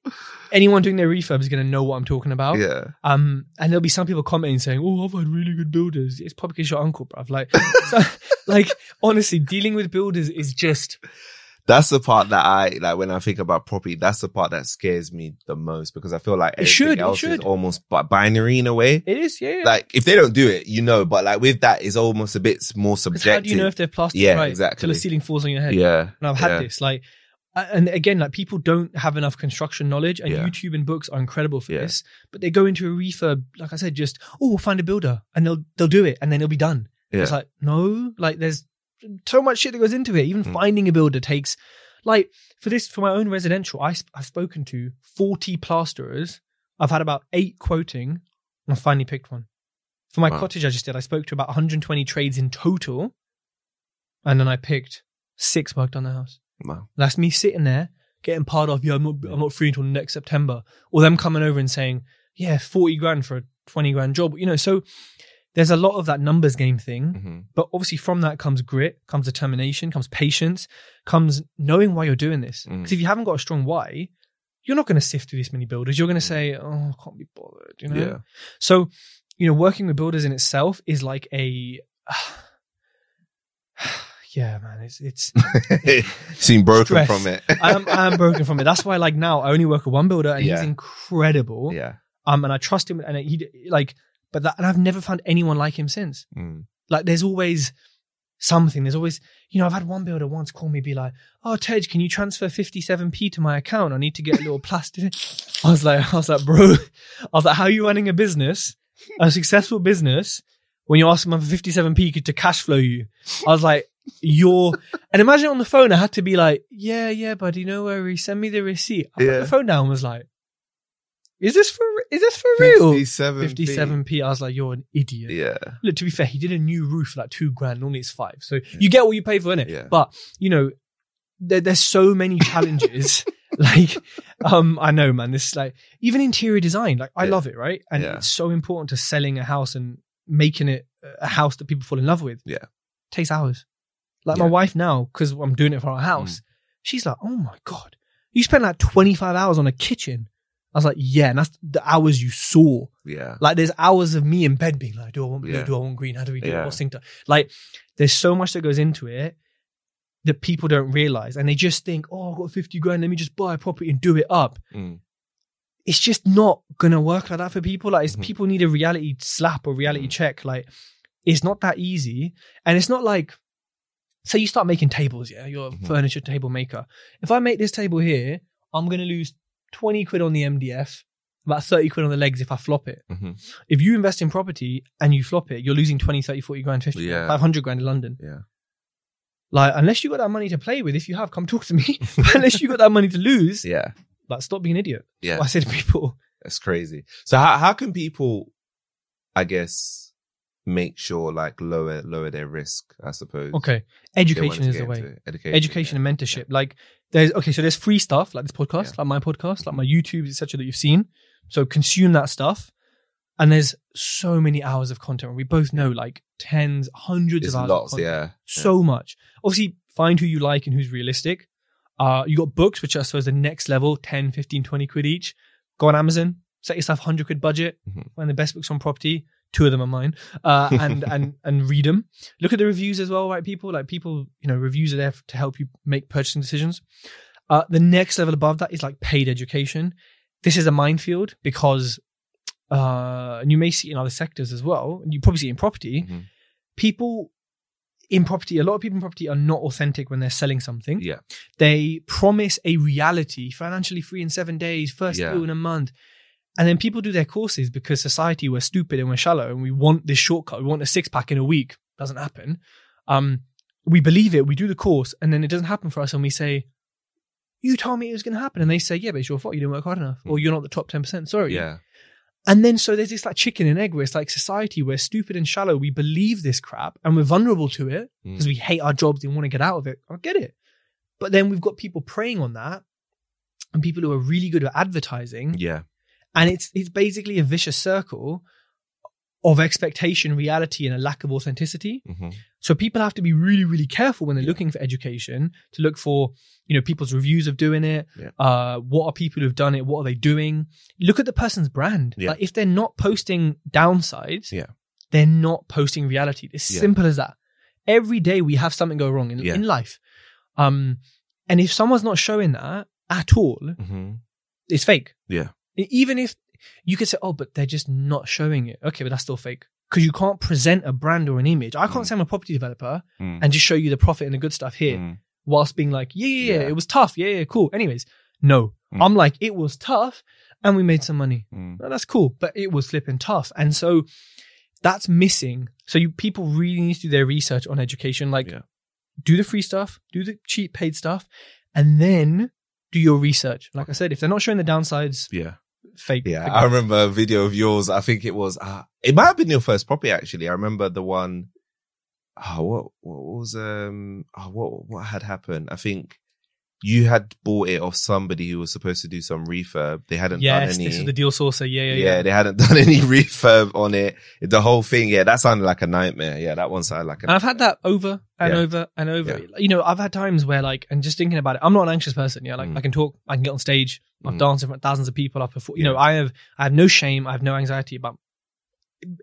anyone doing their refurb is going to know what I'm talking about. Yeah. Um, and there'll be some people commenting saying, "Oh, I've had really good builders." It's probably because your uncle, bruv. Like, so, like honestly, dealing with builders is just That's the part that I like when I think about property. That's the part that scares me the most because I feel like It everything should, else is almost bi- binary in a way. it is, yeah. yeah. Like if they don't do it, you know. But like with that, it's almost a bit more subjective. how do you know if they're plastered Yeah, right exactly. till the ceiling falls on your head? yeah, And I've had yeah. this, like, and again, like people don't have enough construction knowledge, and Yeah. YouTube and books are incredible for Yeah. this. But they go into a refurb, like I said, just oh, we'll find a builder, and they'll they'll do it, and then it'll be done. Yeah. It's like no, like there's so much shit that goes into it. Even Mm. finding a builder takes, like, for this for my own residential, I sp- I've spoken to forty plasterers. I've had about eight quoting, and I finally picked one. For my Wow. cottage, I just did. I spoke to about 120 trades in total, and then I picked six worked on the house. Wow. That's me sitting there getting part of, yeah, I'm not, I'm not free until next September. Or them coming over and saying, yeah, 40 grand for a 20 grand job. You know, so there's a lot of that numbers game thing. hmm But obviously from that comes grit, comes determination, comes patience, comes knowing why you're doing this. Mm. Because if you haven't got a strong why, you're not going to sift through this many builders. You're going to say, oh, I can't be bothered, you know? Yeah. So, you know, working with builders in itself is like a, yeah, man, it's, it's, Seem broken Stress. from it. I'm I'm broken from it. That's why like now I only work with one builder and Yeah. he's incredible. yeah. Um, and I trust him, and he like, but that, and I've never found anyone like him since. Mm. Like, there's always something. There's always, you know, I've had one builder once call me, be like, "Oh, Tej, can you transfer 57p to my account? I need to get a little plastic." I was like, I was like, bro, I was like, how are you running a business, a successful business, when you're asking them for 57p to cash flow you? I was like, you're, and imagine on the phone, I had to be like, yeah, yeah, buddy, no worries, send me the receipt. I put the phone down and was like, is this for, is this for real? 57 57p. I was like, you're an idiot. Yeah. Look, to be fair, he did a new roof for like two grand. Normally it's five. So you get what you pay for, innit? Yeah. But, you know, there, there's so many challenges. like, um, I know, man, this is like, even interior design, like, I Yeah. love it, right? And Yeah. it's so important to selling a house and making it a house that people fall in love with. Yeah. takes hours. Like Yeah. my wife now, because I'm doing it for our house, she's like, oh my God, you spent like 25 hours on a kitchen. I was like, yeah, and that's the hours you saw. Yeah. Like there's hours of me in bed being like, do I want blue? Yeah. Do I want green? How do we do Yeah. it? What's synced up? Like there's so much that goes into it that people don't realize. And they just think, oh, I've got 50 grand. Let me just buy a property and do it up. Mm. It's just not going to work like that for people. Like it's, Mhm. people need a reality slap or reality Mhm. check. Like it's not that easy. And it's not like, say you start making tables. Yeah. You're a Mhm. furniture table maker. If I make this table here, I'm going to lose 20 quid on the MDF, about 30 quid on the legs if I flop it hmm if you invest in property and you flop it, you're losing 20, 30, 40 grand, 50 Yeah. 500 grand in London. Yeah. Like, unless you got that money to play with, if you have, come talk to me. Unless you got that money to lose, Yeah. like, stop being an idiot. Yeah. What I say to people. That's crazy. So how how can people, I guess, make sure like lower lower their risk? I suppose. Okay. Education is the way. Education. Education yeah. and mentorship. Like, there's, okay, so there's free stuff like this podcast, like my podcast, like my YouTube, etc. that you've seen. So consume that stuff. And there's so many hours of content. We both know like tens, hundreds It's of hours lots. of. Yeah. so much. Obviously, find who you like and who's realistic. Uh, you got books, which are, I suppose, the next level 10, 15, 20 quid each. Go on Amazon, set yourself 100 quid budget, Mhm. find the best books on property. Two of them are mine, uh, and and and read them. Look at the reviews as well, right? People like people, you know, reviews are there to help you make purchasing decisions. Uh, the next level above that is like paid education. This is a minefield because, uh, and you may see it in other sectors as well. And you probably see it in property Mhm. people in property, a lot of people in property are not authentic when they're selling something. Yeah. They promise a reality, financially free in seven days, first Yeah. deal in a month. And then people do their courses because society we're stupid and we're shallow and we want this shortcut. We want a six pack in a week. Doesn't happen. Um, we believe it, we do the course, and then it doesn't happen for us, and we say, You told me it was gonna happen. And they say, Yeah, but it's your fault, you didn't work hard enough. Or you're not the top ten percent, sorry. Yeah. And then so there's this like chicken and egg where it's like society, we're stupid and shallow. We believe this crap and we're vulnerable to it Mm. because we hate our jobs and want to get out of it. I get it. But then we've got people preying on that and people who are really good at advertising. Yeah. And it's it's basically a vicious circle of expectation, reality, and a lack of authenticity. hmm So people have to be really, really careful when they're looking for education to look for, you know, people's reviews of doing it. Yeah. Uh, what are people who've done it? What are they doing? Look at the person's brand. Yeah. Like if they're not posting downsides, Yeah. they're not posting reality. It's Yeah. simple as that. Every day we have something go wrong in, Yeah. in life. Um, and if someone's not showing that at all, hmm it's fake. Yeah. Even if you could say, oh, but they're just not showing it. Okay, but that's still fake. Because you can't present a brand or an image. I can't Mm. say I'm a property developer Mm. and just show you the profit and the good stuff here Mm. whilst being like, yeah, yeah, yeah, Yeah. it was tough. Yeah, yeah, cool. Anyways, no. Mm. I'm like, it was tough and we made some money. Mm. Well, that's cool, but it was flipping tough. And so that's missing. So you people really need to do their research on education. Like Yeah. do the free stuff, do the cheap paid stuff, and then do your research. Like I said, if they're not showing the downsides, Yeah. fake. Yeah, fake I remember a video of yours. I think it was. Uh, it might have been your first property actually. I remember the one. Oh, what what was um? Oh, what what had happened? I think you had bought it off somebody who was supposed to do some refurb. They hadn't yes, done any. this is the deal sourcer. Yeah, yeah, yeah, yeah. they hadn't done any refurb on it. The whole thing, yeah, that sounded like a nightmare. Yeah, that one sounded like a. And I've had that over and Yeah. over and over. Yeah. You know, I've had times where like, and just thinking about it, I'm not an anxious person. Yeah, like Mm. I can talk, I can get on stage, I've Mm. danced in front of thousands of people. I've performed. You know, I have, I have no shame. I have no anxiety about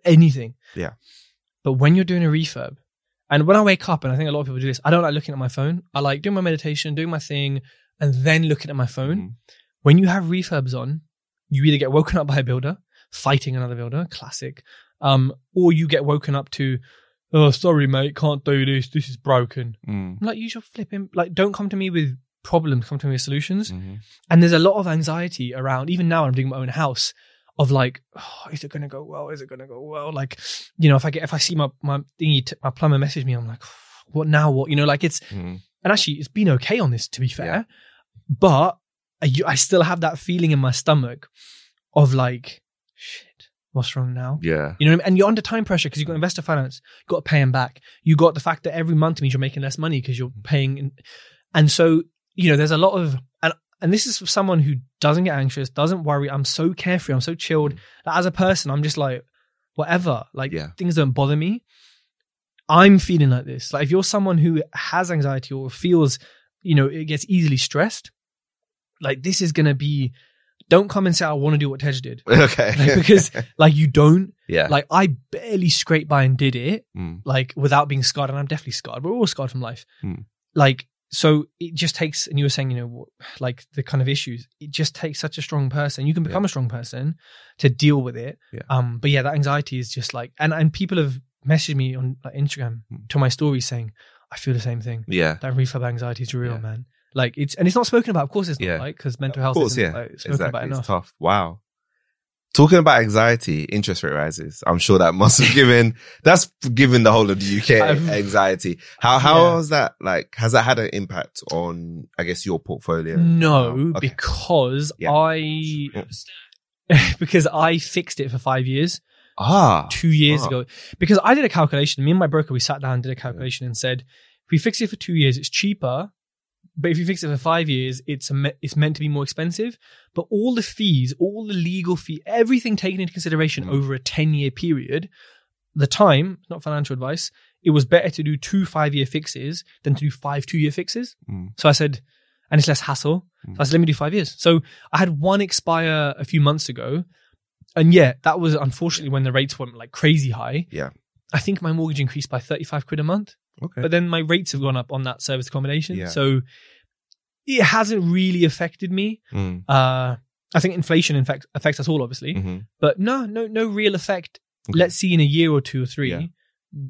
anything. Yeah. But when you're doing a refurb, and when I wake up, and I think a lot of people do this, I don't like looking at my phone. I like doing my meditation, doing my thing, and then looking at my phone. Mhm. When you have refurbs on, you either get woken up by a builder fighting another builder, classic. Um, or you get woken up to, oh, sorry, mate, can't do this. This is broken. Mm. I'm like, use your flipping, like, don't come to me with problems, come to me with solutions. Mhm. And there's a lot of anxiety around, even now I'm doing my own house, of like, oh, is it going to go well? Is it going to go well? Like, you know, if I get, if I see my, my thingy, t- my plumber message me, I'm like, what now? What, you know, like it's, Mhm. and actually it's been okay on this, to be fair, Yeah. but I, I still have that feeling in my stomach of like, shit, what's wrong now? Yeah. You know, what I mean? and you're under time pressure because you've got investor finance, you've got to pay them back. You got the fact that every month means you're making less money because you're paying, in, and so you know, there's a lot of and and this is for someone who doesn't get anxious, doesn't worry. I'm so carefree, I'm so chilled. That as a person, I'm just like, whatever. Like Yeah. things don't bother me. I'm feeling like this. Like if you're someone who has anxiety or feels, you know, it gets easily stressed, like this is gonna be. Don't come and say I want to do what Tej did, Okay. Like, because like you don't. yeah. Like I barely scraped by and did it, Mm. like without being scarred, and I'm definitely scarred. We're all scarred from life. Hmm. Like so, it just takes. And you were saying, you know, like the kind of issues. It just takes such a strong person. You can become a strong person to deal with it. Yeah. Um. But yeah, that anxiety is just like, and and people have messaged me on like, Instagram Hmm. to my story saying, I feel the same thing. Yeah. That refurb anxiety is real, Yeah. man. Like it's and it's not spoken about. Of course, it's not Yeah. like because mental health course, isn't yeah. like, spoken about Exactly. It's enough. tough. Wow. Talking about anxiety, interest rate rises. I'm sure that must have given that's given the whole of the UK anxiety. How how Yeah. has that like has that had an impact on I guess your portfolio? No, Oh, okay. because Yeah. I because I fixed it for five years. Ah. two years Ah. ago because I did a calculation. Me and my broker, we sat down and did a calculation and said, if we fix it for two years, it's cheaper. But if you fix it for five years, it's a me- it's meant to be more expensive. But all the fees, all the legal fee, everything taken into consideration Mm. over a ten year period, the time, not financial advice, it was better to do two five year fixes than to do five two year fixes. Mm. So I said, and it's less hassle. So I said, let me do five years. So I had one expire a few months ago. And yeah, that was unfortunately when the rates went like crazy high. Yeah. I think my mortgage increased by 35 quid a month, Okay. but then my rates have gone up on that service accommodation. Yeah. So it hasn't really affected me. Mm. Uh, I think inflation in fact affects us all, obviously, Mhm. but no, no, no real effect. Okay. Let's see in a year or two or three Yeah.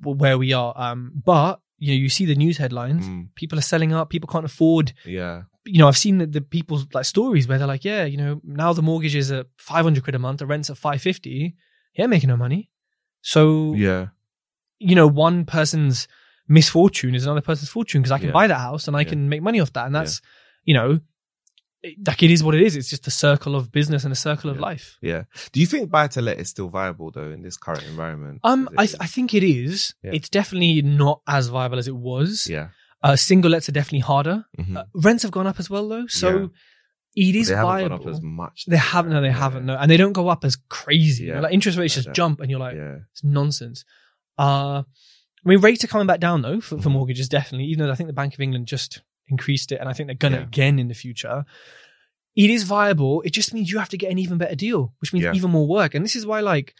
where we are. Um, but you know, you see the news headlines. Mm. People are selling up. People can't afford Yeah. you know, I've seen the, the people's like stories where they're like, yeah, you know, now the mortgage is at 500 quid a month, the rent's at 550. Yeah, making no money. So, Yeah. you know, one person's misfortune is another person's fortune because I can Yeah. buy that house and I Yeah. can make money off that. And that's, you know, it, like it is what it is. It's just a circle of business and a circle of Yeah. life. Yeah. Do you think buy to let is still viable though in this current environment? Um, I, it- I think it is. Yeah. It's definitely not as viable as it was. yeah. Uh, single lets are definitely harder. Mhm. Uh, rents have gone up as well though. So it is they haven't viable. gone up as much. They haven't. No, they Yeah. haven't. No, and they don't go up as crazy. you know, Yeah. like interest rates just jump, and you're like, Yeah. it's nonsense. Uh, I mean, rates are coming back down though for, for mortgages, definitely. Even though I think the Bank of England just increased it, and I think they're gonna Yeah. again in the future. It is viable. It just means you have to get an even better deal, which means Yeah. even more work. And this is why, like,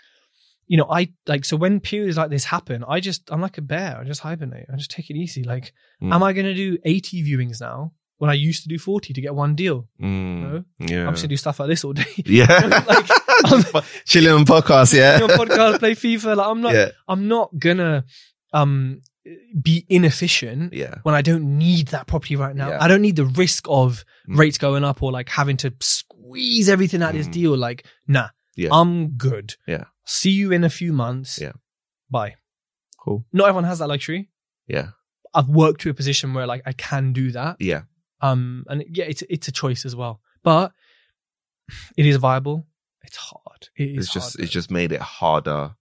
you know, I like so when periods like this happen, I just I'm like a bear. I just hibernate. I just take it easy. Like, Mm. am I gonna do 80 viewings now when I used to do 40 to get one deal? Mm. No. Yeah. I'm just gonna do stuff like this all day. yeah. like, Chilling on podcast. Yeah. your podcast, play FIFA. Like I'm not, yeah. I'm not gonna um be inefficient Yeah. when I don't need that property right now. Yeah. I don't need the risk of Mm. rates going up or like having to squeeze everything out of this Mm. deal. Like, nah, Yeah. I'm good. Yeah. See you in a few months. Yeah. Bye. Cool. Not everyone has that luxury. Yeah. I've worked to a position where like I can do that. Yeah. Um, and yeah, it's it's a choice as well, but it is viable. It's hard. It is It's just hard, it's just made it harder.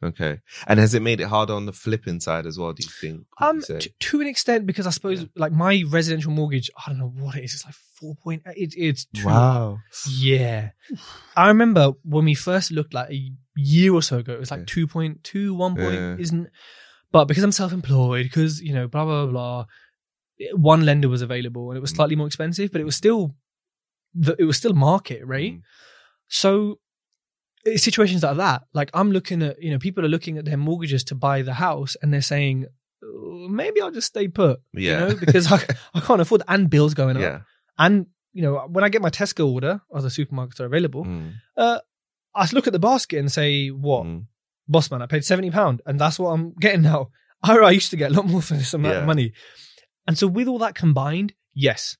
Okay. And has it made it harder on the flipping side as well? Do you think? would you Um, to, an extent, because I suppose Yeah. like my residential mortgage, I don't know what it is. It's like four point. It, it's too, wow. Yeah, I remember when we first looked like a year or so ago. It was like Yeah. two point two, one point Yeah. isn't. But because I'm self-employed, because you know, blah blah blah, one lender was available and it was Mm. slightly more expensive, but it was still, the, it was still market rate. Mm. So situations like that, like I'm looking at, you know, people are looking at their mortgages to buy the house and they're saying, "Oh, maybe I'll just stay put, Yeah. you know, because I, I can't afford and bills going up. yeah. And, you know, when I get my Tesco order, other supermarkets are available, Mm. uh, I look at the basket and say, what? Mm. Boss man, I paid 70 pound and that's what I'm getting now. I, I used to get a lot more for this amount Yeah. of money. And so with all that combined, yes,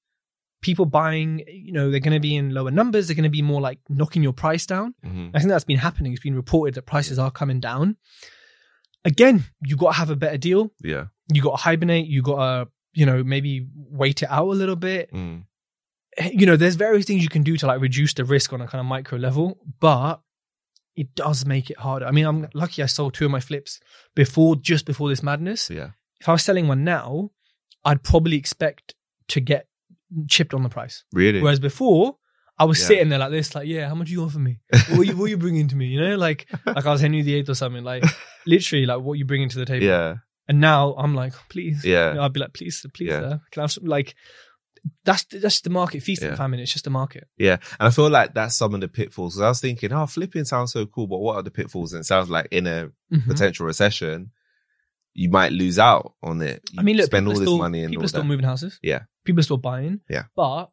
people buying, you know, they're going to be in lower numbers. They're going to be more like knocking your price down. Mhm. I think that's been happening. It's been reported that prices are coming down. Again, you got to have a better deal. Yeah. You got to hibernate. You got to, you know, maybe wait it out a little bit. Mm. You know, there's various things you can do to like reduce the risk on a kind of micro level, but it does make it harder. I mean, I'm lucky I sold two of my flips before, just before this madness. Yeah. If I was selling one now, I'd probably expect to get chipped on the price. Really? Whereas before, I was Yeah. sitting there like this, like, yeah, how much you offer me? What you, what you bringing to me? You know, like, like I was Henry VIII or something, like, literally, like, what you bringing to the table? yeah. And now I'm like, please, Yeah. You know, I'd be like, please, please, Yeah. sir, can I have some? Like, that's that's the market feast and Yeah. famine. It's just the market. Yeah. And I feel like that's some of the pitfalls. 'Cause I was thinking, oh, flipping sounds so cool, but what are the pitfalls? And it sounds like in a Mhm. potential recession, you might lose out on it. You I mean, look, spend all this still, money and people are still that. moving houses. Yeah. People are still buying. Yeah. but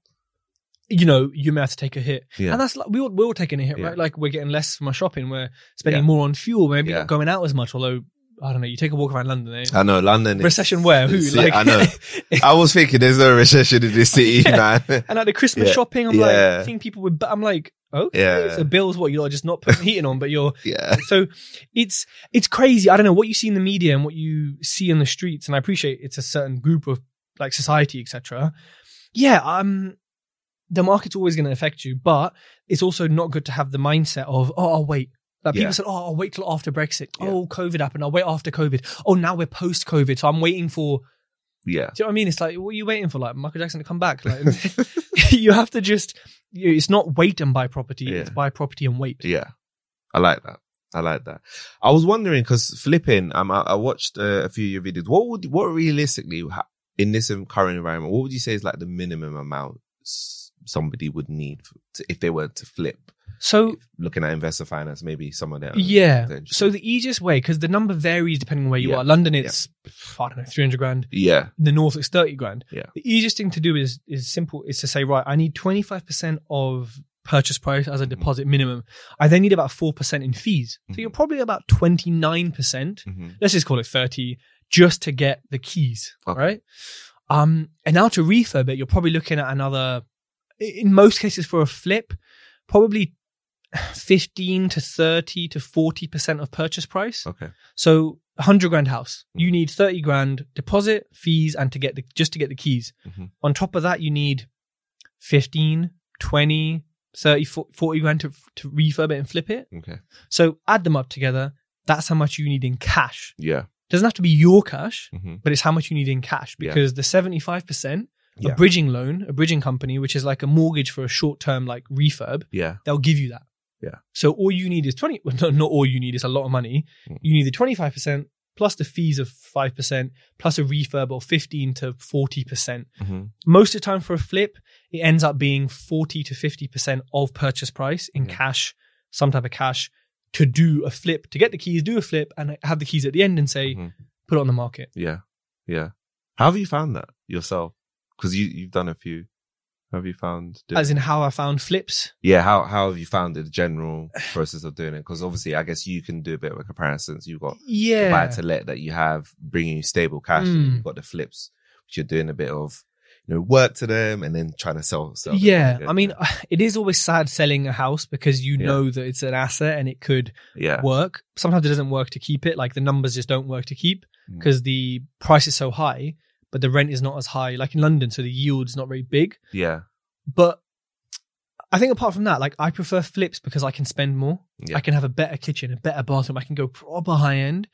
you know, you may have to take a hit, Yeah. and that's like we all, we're all taking a hit, Yeah. right? Like we're getting less from our shopping, we're spending Yeah. more on fuel, maybe not going out as much. Although I don't know, you take a walk around London, eh? I know London. recession where who? Like I know. I was thinking there's no recession in this city, man. And at the Christmas shopping, I'm like seeing people with. I'm like, okay, Yeah. so bills what you're just not putting heating on, but you're yeah. so it's it's crazy. I don't know what you see in the media and what you see in the streets, and I appreciate it's a certain group of like society, etc. Yeah, um, the market's always going to affect you, but it's also not good to have the mindset of oh, I'll wait. Like Yeah. people said, oh, I'll wait till after Brexit. Yeah. Oh, COVID happened. I'll wait after COVID. Oh, now we're post COVID, so I'm waiting for Yeah. do you know what I mean? It's like, what are you waiting for? Like Michael Jackson to come back? Like, you have to just, you, it's not wait and buy property. Yeah. It's buy property and wait. Yeah. I like that. I like that. I was wondering because flipping, um, I, I watched uh, a few of your videos. What would, what realistically in this current environment, what would you say is like the minimum amount somebody would need to, if they were to flip? So, Looking at investor finance, maybe some of that. yeah. So the easiest way, because the number varies depending on where you Yeah. are. London, it's, I don't know, 300 grand. yeah, In the north, it's 30 grand. Yeah. The easiest thing to do is, is simple, is to say, right, I need 25% of purchase price as a Mhm. deposit minimum. I then need about 4% in fees. So Mhm. you're probably about 29%. hmm let's just call it 30 just to get the keys Okay. right? Um and now to refurb it you're probably looking at another in most cases for a flip probably 15 to 30 to 40 percent of purchase price. Okay, so 100 grand house. You Mhm. need 30 grand deposit fees and to get the just to get the keys. Mhm. on top of that you need 15 20 30 40 grand to, to refurb it and flip it. Okay, so add them up together. That's how much you need in cash. Yeah, doesn't have to be your cash, hmm but it's how much you need in cash Yeah. because the 75%, Yeah. a bridging loan, a bridging company, which is like a mortgage for a short term like refurb, yeah, they'll give you that. Yeah. So all you need is 20, well, no, not all you need, is a lot of money. Mm. You need the 25% plus the fees of 5% plus a refurb of 15 to 40%. hmm Most of the time for a flip, it ends up being 40 to 50% of purchase price in Yeah. cash, some type of cash to do a flip, to get the keys, do a flip and have the keys at the end and say, Mhm. put it on the market. yeah, yeah. How have you found that yourself? Because you you've done a few. How have you found? As in how I found flips. yeah, how how have you found the general process of doing it? Because obviously, I guess you can do a bit of a comparison. So you've got Yeah. buy to let that you have bringing you stable cash, and Mm. you've got the flips, which you're doing a bit of, you know, work to them and then trying to sell. sell. Yeah. I mean, it is always sad selling a house because you Yeah. know that it's an asset and it could yeah, work. Sometimes it doesn't work to keep it. Like the numbers just don't work to keep Mm. because the price is so high, but the rent is not as high. Like in London, so the yield's not very big. yeah, But I think apart from that, like I prefer flips because I can spend more. Yeah. I can have a better kitchen, a better bathroom. I can go proper high end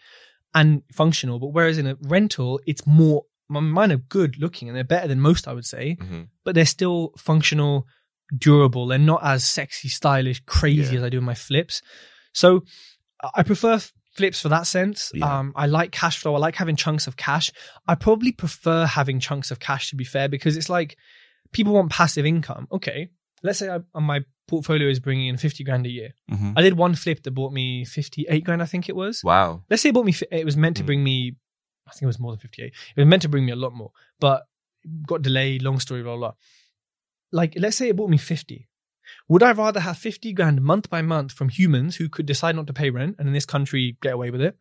and functional. But whereas in a rental, it's more, mine are good looking and they're better than most, I would say. Mhm. but they're still functional, durable. They're not as sexy, stylish, crazy Yeah. as I do in my flips. So I prefer flips for that sense. Yeah. Um, I like cash flow. I like having chunks of cash. I probably prefer having chunks of cash to be fair, because it's like people want passive income. Okay. Let's say I, uh, my portfolio is bringing in 50 grand a year. Mhm. I did one flip that bought me 58 grand, I think it was wow, let's say it bought me, it was meant to Mm. bring me, I think it was more than 58. It was meant to bring me a lot more, but got delayed, long story, blah, blah. Like, let's say it bought me 50. Would I rather have 50 grand month by month from humans who could decide not to pay rent and in this country get away with it?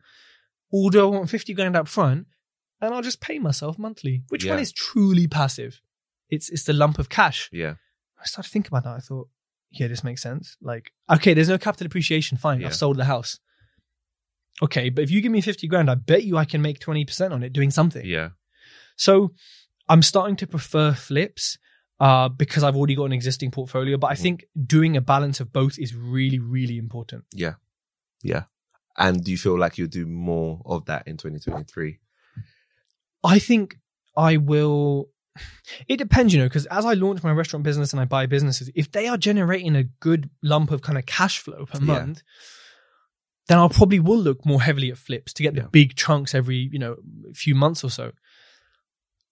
Or do I want 50 grand up front and I'll just pay myself monthly? Which one is truly passive? It's, it's the lump of cash. Yeah. I started thinking about that. I thought, yeah, this makes sense. Like, okay, there's no capital appreciation. Fine. Yeah. I've sold the house. Okay. But if you give me 50 grand, I bet you I can make 20% on it doing something. Yeah. So I'm starting to prefer flips uh, because I've already got an existing portfolio. But I Mhm. think doing a balance of both is really, really important. Yeah. Yeah. And do you feel like you'll do more of that in 2023? I think I will. It depends, you know, because as I launch my restaurant business and I buy businesses, if they are generating a good lump of kind of cash flow per Yeah. month, then I'll probably will look more heavily at flips to get the Yeah. big chunks every, you know, few months or so.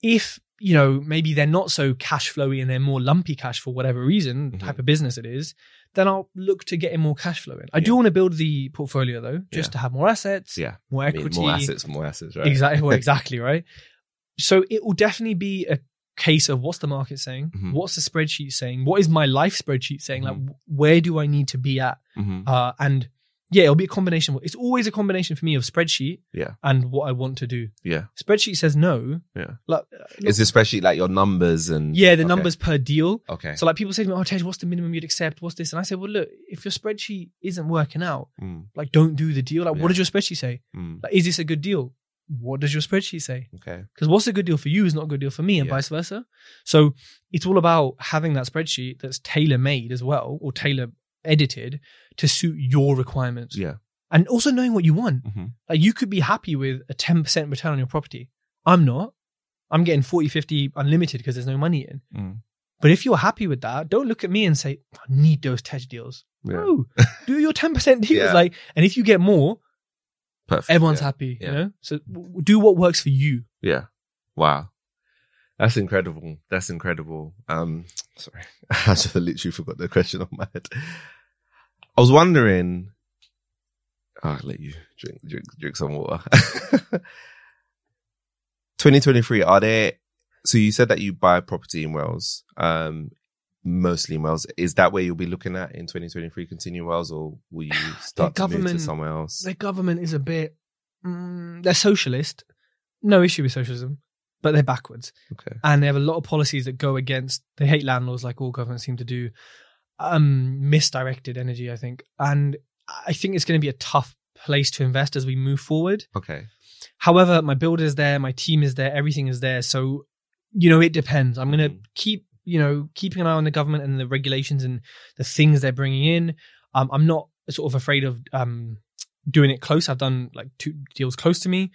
If, you know, maybe they're not so cash flowy and they're more lumpy cash for whatever reason, Mhm. type of business it is, then I'll look to getting more cash flow in. I do want to build the portfolio though, just Yeah. to have more assets, Yeah. more I mean, equity. more assets, more assets, right? Exactly. Well, exactly. Right. So it will definitely be a case of what's the market saying? Mhm. What's the spreadsheet saying? What is my life spreadsheet saying? Mhm. Like, where do I need to be at? hmm Uh, and yeah, it'll be a combination. It's always a combination for me of spreadsheet Yeah. and what I want to do. Yeah. Spreadsheet says no. Yeah. Like, uh, Is especially like your numbers and yeah, the Okay. numbers per deal. Okay. So like people say to me, "Oh, Tej, what's the minimum you'd accept? What's this?" And I say, "Well, look, if your spreadsheet isn't working out, Mm, like, don't do the deal. Like, Yeah. what does your spreadsheet say? mm, Like, is this a good deal? What does your spreadsheet say? okay. Because what's a good deal for you is not a good deal for me, and Yeah. vice versa. So it's all about having that spreadsheet that's tailor made as well, or tailor edited to suit your requirements. Yeah. And also knowing what you want. hmm Like you could be happy with a 10% return on your property. I'm not. I'm getting 40, 50 unlimited because there's no money in. Mm. But if you're happy with that, don't look at me and say, I need those Tej deals. Yeah. No, do your 10% deals. Yeah. Like, and if you get more, Perfect. everyone's yeah. happy, you know? So w- do what works for you. Yeah. Wow. That's incredible. That's incredible. Um, sorry. I just literally forgot the question on my head. I was wondering, oh, I'll let you drink, drink, drink some water. 2023, are there, so you said that you buy property in Wales, um, mostly in Wales. Is that where you'll be looking at in 2023, continue Wales, or will you start to move to somewhere else? The government is a bit, mm, they're socialist. No issue with socialism, but they're backwards. Okay. and they have a lot of policies that go against they hate landlords like all governments seem to do um misdirected energy i think. And i think it's going to be a tough place to invest as we move forward. Okay. however my builder is there my team is there everything is there. So you know it depends. I'm going to Mhm. keep you know keeping an eye on the government and the regulations and the things they're bringing in. Um, i'm not sort of afraid of um doing it close. I've done like two deals close to me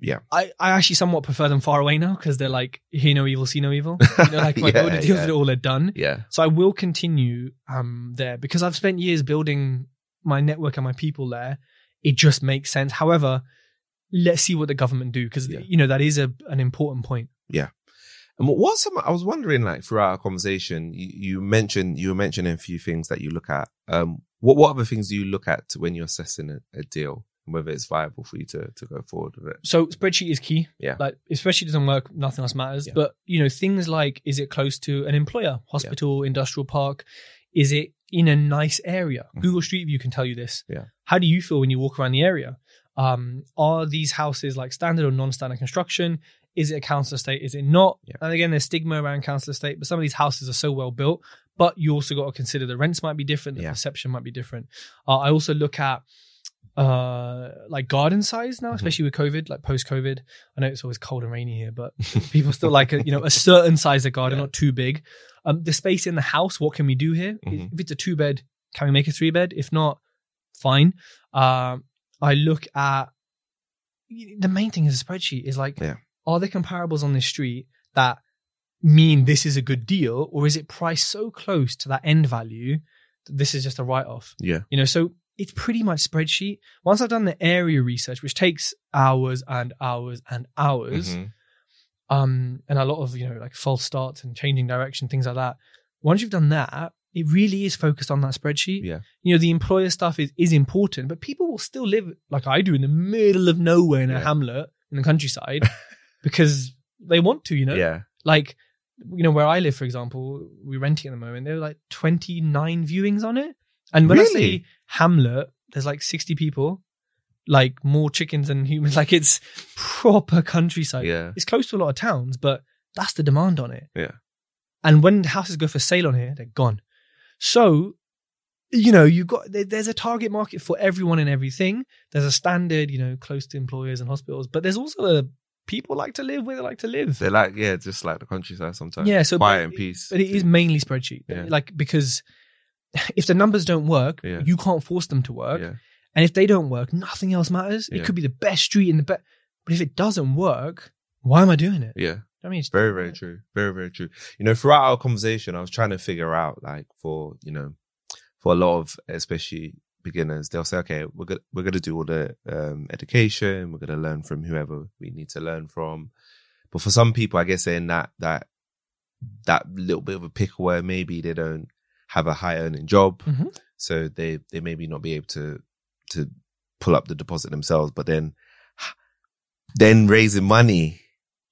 Yeah. I, I actually somewhat prefer them far away now because they're like hear no evil, see no evil. You know, like my Yeah, deals yeah. all are done. Yeah. So I will continue um there because I've spent years building my network and my people there. It just makes sense. However, let's see what the government do because Yeah. you know that is a an important point. Yeah. And what some I was wondering, like throughout our conversation, you, you mentioned you were mentioning a few things that you look at. Um, what what other things do you look at when you're assessing a, a deal, whether it's viable for you to to go forward with it? So spreadsheet is key. Yeah. Like if spreadsheet doesn't work, nothing else matters. Yeah. But you know, things like is it close to an employer, hospital, industrial park? Is it in a nice area? Mhm. Google Street View can tell you this. Yeah. How do you feel when you walk around the area? Um, are these houses like standard or non-standard construction? Is it a council estate? Is it not? Yeah. And again, there's stigma around council estate, but some of these houses are so well built. But you also got to consider the rents might be different, the Yeah. perception might be different. Uh, I also look at uh like garden size now, Mhm. especially with COVID, like post COVID. I know it's always cold and rainy here, but people still like a you know a certain size of garden, Yeah. not too big. Um, the space in the house, what can we do here? Mhm. If it's a two bed, can we make a three bed? If not, fine. Um, I look at the main thing is a spreadsheet is like, Yeah. are there comparables on this street that mean this is a good deal, or is it priced so close to that end value that this is just a write off? Yeah. You know, so it's pretty much spreadsheet. Once I've done the area research, which takes hours and hours and hours, Mhm. um, and a lot of you know like false starts and changing direction, things like that. Once you've done that, it really is focused on that spreadsheet. Yeah. You know, the employer stuff is is important, but people will still live like I do in the middle of nowhere in a hamlet in the countryside because they want to. You know, Yeah. like you know, where I live, for example, we're renting at the moment. There are like 29 viewings on it. And when I Really? say Hamlet, there's like 60 people, like more chickens than humans. Like it's proper countryside. yeah. It's close to a lot of towns, but that's the demand on it. Yeah. And when houses go for sale on here, they're gone. So, you know, you got there's a target market for everyone and everything. There's a standard, you know, close to employers and hospitals, but there's also a people like to live where they like to live. They're like, yeah, just like the countryside sometimes. Yeah, so quiet but- and peace. But it is mainly spreadsheet. Yeah. Like because if the numbers don't work, Yeah. you can't force them to work. Yeah. And if they don't work, nothing else matters. Yeah. It could be the best street in the best. But if it doesn't work, why am I doing it? Yeah. I mean, it's Very, very true. Very, very true. You know, throughout our conversation, I was trying to figure out, like, for you know, for a lot of especially beginners, they'll say, okay, we're gonna we're gonna do all the um, education, we're gonna learn from whoever we need to learn from. But for some people, I guess they're in that that that little bit of a pickle where maybe they don't have a high earning job, Mhm. so they they maybe not be able to to pull up the deposit themselves. But then then raising money,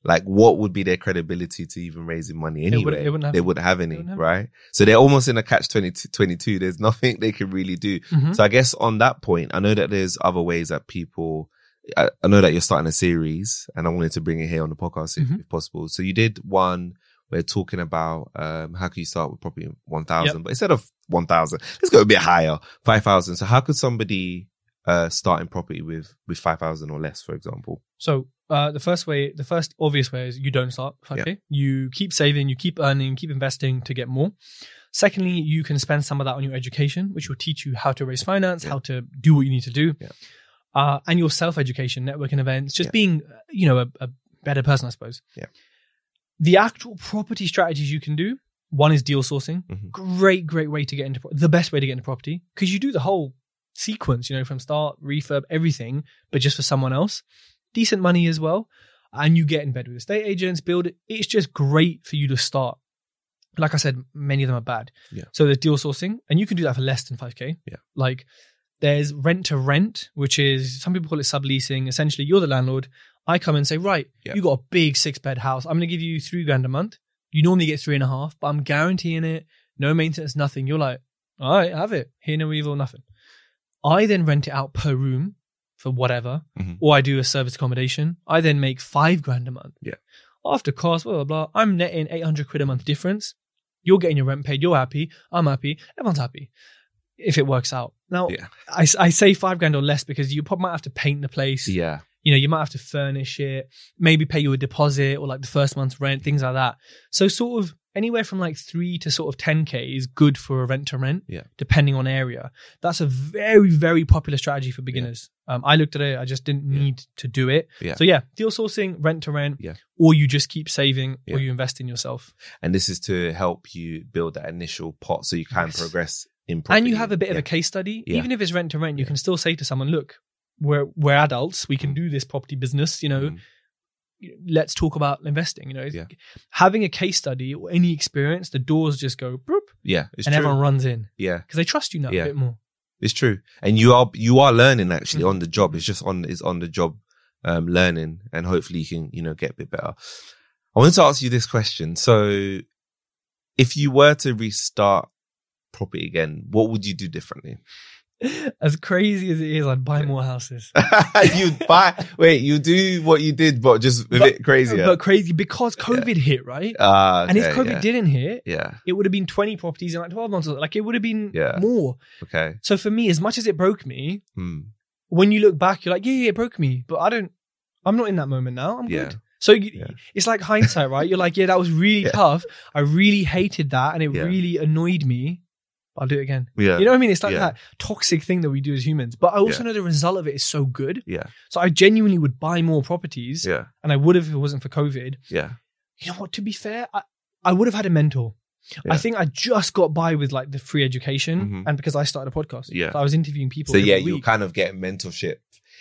like what would be their credibility to even raising money anyway? they wouldn't have they any. wouldn't have any, wouldn't have right? So they're almost in a catch 22, 22. There's nothing they can really do. Mhm. So I guess on that point, I know that there's other ways that people, I, I know that you're starting a series and I wanted to bring it here on the podcast if, Mhm. if possible. So you did one where talking about, um, how can you start with probably 1000, but instead of 1000, let's go a bit higher, 5000. So how could somebody, uh, start in property with, with 5000 or less, for example? So uh, the first way, the first obvious way is you don't start 5k. You keep saving, you keep earning, keep investing to get more. Secondly, you can spend some of that on your education, which will teach you how to raise finance, Yeah. how to do what you need to do, uh, and your self education, networking events, just being, uh, you know, a, a better person, I suppose. Yeah. The actual property strategies you can do. One is deal sourcing. Mhm. Great, great way to get into pro- the best way to get into property because you do the whole sequence, you know, from start, refurb, everything, but just for someone else. Decent money as well. And you get in bed with estate agents, build it. It's just great for you to start. Like I said, many of them are bad. Yeah. So there's deal sourcing, and you can do that for less than 5K. Yeah. Like there's rent to rent, which is some people call it subleasing. Essentially, you're the landlord. I come and say, right, you got a big six bed house. I'm going to give you three grand a month. You normally get three and a half, but I'm guaranteeing it. No maintenance, nothing. You're like, all right, I have it. Hear, no evil, nothing. I then rent it out per room for whatever, Mhm. or I do a service accommodation. I then make five grand a month. Yeah. After cost, blah, blah, blah. I'm netting 800 quid a month difference. You're getting your rent paid. You're happy. I'm happy. Everyone's happy if it works out. Now, Yeah. I, I say five grand or less because you probably might have to paint the place. Yeah. You know, you might have to furnish it, maybe pay you a deposit or like the first month's rent, things like that. So sort of anywhere from like three to sort of 10k is good for a rent to rent, Yeah. depending on area. That's a very, very popular strategy for beginners. Um, I looked at it, I just didn't Yeah. need to do it. Yeah. So yeah, deal sourcing, rent to rent, Yeah. or you just keep saving Yeah. or you invest in yourself. And this is to help you build that initial pot so you can Yes. progress. And you have a bit of a case study. Yeah. Even if it's rent to rent, you Yeah. can still say to someone, look, we're, we're adults, we can do this property business, you know, Mm. let's talk about investing. You know, Yeah. having a case study or any experience, the doors just go boop, Yeah. And true. everyone runs in yeah. because they trust you now Yeah. a bit more. It's true, and you are you are learning actually Mhm. on the job. It's just on it's on the job um, learning, and hopefully you can you know get a bit better. I wanted to ask you this question. So, if you were to restart property again, what would you do differently? As crazy as it is, I'd buy more houses. You'd buy wait, you do what you did, but just a bit crazier. But crazy because COVID hit, right? Ah, and if COVID yeah. didn't hit, yeah, it would have been 20 properties in like 12 months. Like it would have been Yeah. more. okay, So for me, as much as it broke me, hmm. when you look back, you're like, yeah, yeah, it broke me, but I don't, I'm not in that moment now. I'm Yeah. good. So you, Yeah. it's like hindsight, right? You're like, yeah, that was really Yeah. tough. I really hated that and it Yeah. really annoyed me. I'll do it again. yeah, You know what I mean? It's like Yeah. that toxic thing that we do as humans. But I also Yeah. know the result of it is so good. yeah, So I genuinely would buy more properties yeah, and I would have if it wasn't for COVID. yeah, You know what? To be fair, I, I would have had a mentor. Yeah. I think I just got by with like the free education Mhm. and because I started a podcast. Yeah. So I was interviewing people. So yeah, you're kind of getting mentorship in a way.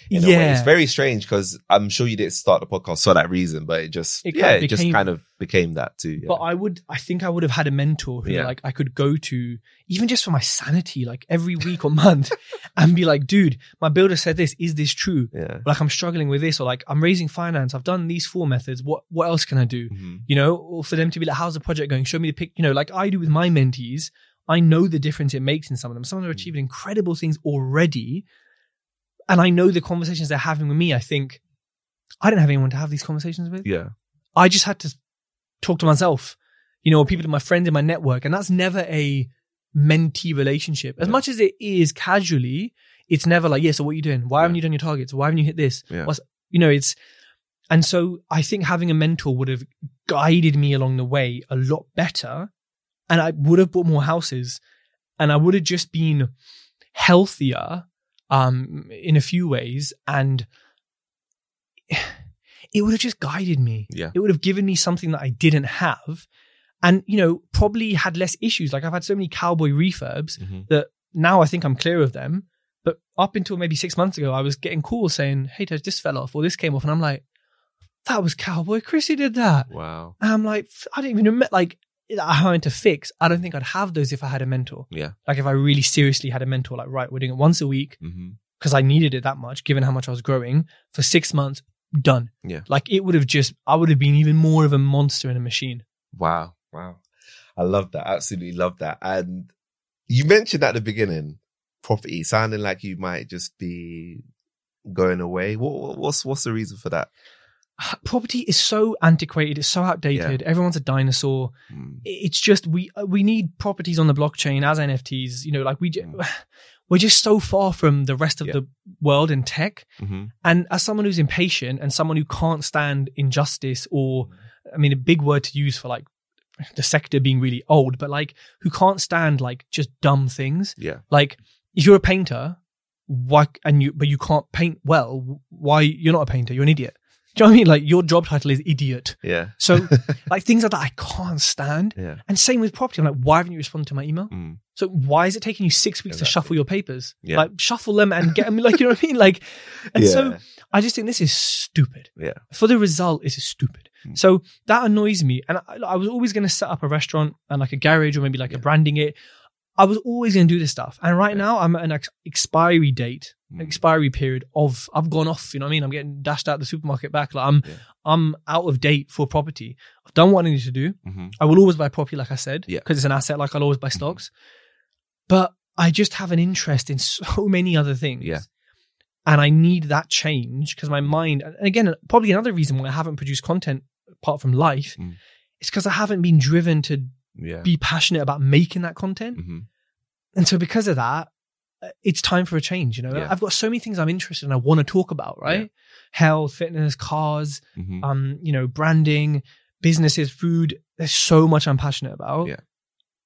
Yeah. It's very strange because I'm sure you didn't start the podcast for that reason, but it just, It yeah, kind of it just kind of became that too. Yeah. But I would, I think I would have had a mentor who Yeah. like I could go to, even just for my sanity, like every week or month, and be like, dude, my builder said this. Is this true? yeah. Like I'm struggling with this, or like I'm raising finance. I've done these four methods. What what else can I do? Mhm. You know, or for them to be like, how's the project going? Show me the pic. You know, like I do with my mentees. I know the difference it makes in some of them. Some of them are Mm. achieving incredible things already, and I know the conversations they're having with me. I think I didn't have anyone to have these conversations with. Yeah. I just had to talk to myself, you know, or people, in my friends in my network. And that's never a mentee relationship. As Yeah. much as it is casually, it's never like, yeah, so what are you doing? Why haven't you done your targets? Why haven't you hit this? Yeah. What's, you know, it's, and so I think having a mentor would have guided me along the way a lot better. And I would have bought more houses and I would have just been healthier, um, in a few ways. And it would have just guided me Yeah. it would have given me something that I didn't have. And, you know, probably had less issues. Like I've had so many cowboy refurbs Mhm. that now I think I'm clear of them. But up until maybe six months ago, I was getting calls saying, Hey, Tej, this fell off or this came off. And I'm like, that was cowboy Chris who did that. Wow. And I'm like, I didn't even remember, like, I had to fix. I don't think I'd have those if I had a mentor. Yeah. Like if I really seriously had a mentor, like, right, we're doing it once a week mm-hmm. because I needed it that much, given how much I was growing for six months, done. Yeah. Like it would have just, I would have been even more of a monster in a machine. Wow. Wow. I love that. Absolutely love that. And you mentioned at the beginning, property sounding like you might just be going away. What- what's, what's the reason for that? Property is so antiquated. It's so outdated. Everyone's a dinosaur. Mm. It's just, we, uh, we need properties on the blockchain as NFTs, you know, like we mm. we're just so far from the rest of Yeah. the world in tech. hmm And as someone who's impatient and someone who can't stand injustice or, I mean, a big word to use for like the sector being really old, but like who can't stand like just dumb things. Yeah. Like if you're a painter, why, and you, but you can't paint well, why, you're not a painter, you're an idiot. Do you know what I mean? Like your job title is idiot. Yeah. So like things like that I can't stand. Yeah. And same with property. I'm like, why haven't you responded to my email? Mm. So why is it taking you six weeks to shuffle your papers? Yeah. Like shuffle them and get them, like, you know what I mean? Like, and yeah. so I just think this is stupid. Yeah. For the result, is stupid. Mm. So that annoys me. And I, I was always going to set up a restaurant and like a garage or maybe like a branding it. I was always going to do this stuff. And right Yeah. now I'm at an ex- expiry date, Mm. expiry period of, I've gone off, you know what I mean? I'm getting dashed out the supermarket back. Like I'm, Yeah. I'm out of date for property. I've done what I need to do. Mhm. I will always buy property, like I said, Yeah. because it's an asset. Like I'll always buy stocks, but I just have an interest in so many other things. Yeah. and I need that change because my mind. And again, probably another reason why I haven't produced content apart from life Mm. is because I haven't been driven to Yeah. be passionate about making that content, hmm and so because of that. uh, It's time for a change, you know. Yeah. I've got so many things I'm interested in. I want to talk about, right? Health, fitness, cars, hmm um, you know, branding, businesses, food. There's so much I'm passionate about. Yeah.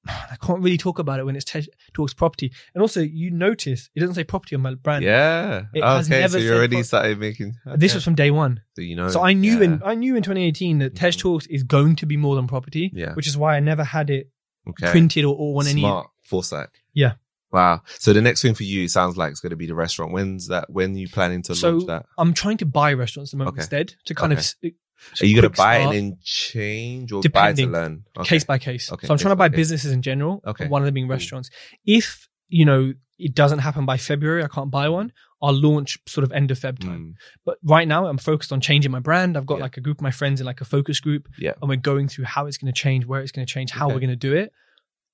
I can't really talk about it when it's te- talks property. And also, you notice it doesn't say property on my brand. yeah. It has okay. never So you already pro- started making. This was from day one. So you know. So I knew yeah. in I knew in 2018 that Tej Mhm. Talks is going to be more than property, Yeah. which is why I never had it Okay. printed or, or on any. Smart foresight. Yeah. Wow. So the next thing for you it sounds like it's going to be the restaurant. When's that? When are you planning to So launch that? I'm trying to buy restaurants at the moment Okay. instead to kind Okay. of. S- Are you going to buy start, and then change or Depending. buy to learn? Okay. case by case. Okay, So I'm trying to buy case. businesses in general. Okay. One of them being Cool. restaurants. If you know it doesn't happen by February, I can't buy one. I'll launch sort of end of Feb time. Mm, But right now, I'm focused on changing my brand. I've got Yeah. like a group of my friends in like a focus group, Yeah. and we're going through how it's going to change, where it's going to change, how Okay. we're going to do it.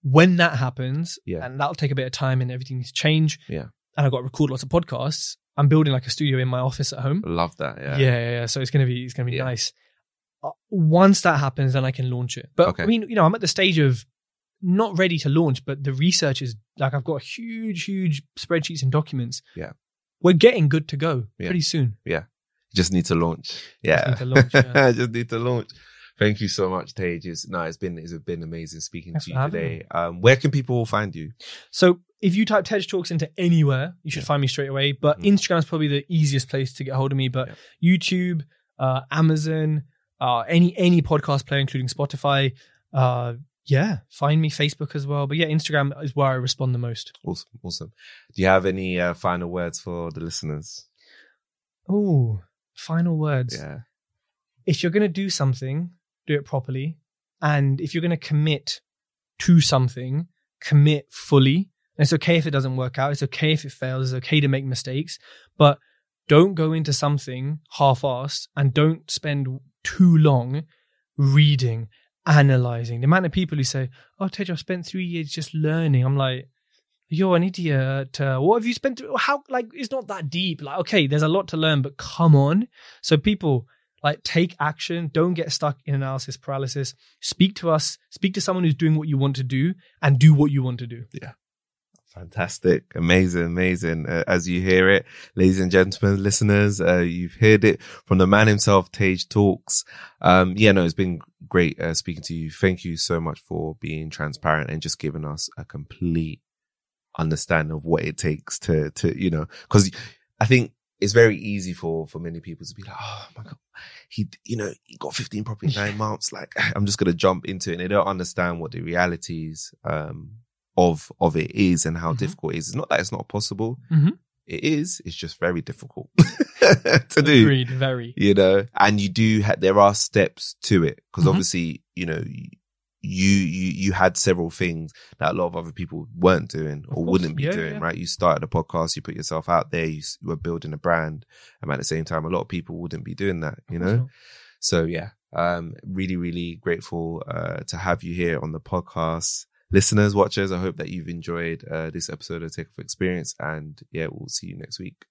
When that happens, Yeah. and that'll take a bit of time, and everything needs to change. Yeah. and I've got to record lots of podcasts. I'm building like a studio in my office at home. Love that. Yeah, Yeah. yeah, yeah. So it's gonna be it's gonna be Yeah. nice. Uh, once that happens, then I can launch it. But Okay. I mean, you know, I'm at the stage of not ready to launch, but the research is like I've got huge, huge spreadsheets and documents. Yeah. we're getting good to go Yeah. pretty soon. Yeah. Just need to launch. Yeah. Just need to launch, yeah. Just need to launch. Thank you so much, Tej. It's, no, it's been, it's been amazing speaking Thanks to you today. Um, where can people find you? So if you type Tej Talks into anywhere, you should Yeah. find me straight away. But Mhm. Instagram is probably the easiest place to get hold of me. But Yeah. YouTube, uh, Amazon, uh, any any podcast player, including Spotify, uh, yeah, find me Facebook as well. But yeah, Instagram is where I respond the most. Awesome. Awesome. Do you have any uh, final words for the listeners? Oh, final words. Yeah. If you're going to do something, do it properly. And if you're going to commit to something, commit fully. And it's okay if it doesn't work out. It's okay if it fails. It's okay to make mistakes, but don't go into something half-assed and don't spend too long reading, analyzing. The amount of people who say, "Oh, Tej, I've spent three years just learning." I'm like, "You're an idiot. Uh, what have you spent? How like it's not that deep. Like, okay, there's a lot to learn, but come on." So people like take action. Don't get stuck in analysis paralysis. Speak to us. Speak to someone who's doing what you want to do, and do what you want to do. Fantastic. Amazing. Amazing. Uh, as you hear it, ladies and gentlemen, listeners, uh, you've heard it from the man himself, Tej Talks. Um, yeah, no, it's been great, uh, speaking to you. Thank you so much for being transparent and just giving us a complete understanding of what it takes to, to, you know, cause I think it's very easy for, for many people to be like, Oh my God, he, you know, he got 15 property in nine months. Like, I'm just going to jump into it. And they don't understand what the realities, um, of of it is and how Mhm. difficult it is. It's not that it's not possible. Mhm. It is. It's just very difficult to do. Agreed. Very. You know, and you do. Ha- there are steps to it because Mhm. obviously, you know, you you you had several things that a lot of other people weren't doing or wouldn't be Yeah, doing. yeah. Right? You started a podcast. You put yourself out there. You, you were building a brand, and at the same time, a lot of people wouldn't be doing that. You know. not. So yeah, um, really, really grateful uh, to have you here on the podcast. Listeners, watchers, I hope that you've enjoyed uh, this episode of Take Off Experience, and yeah, we'll see you next week.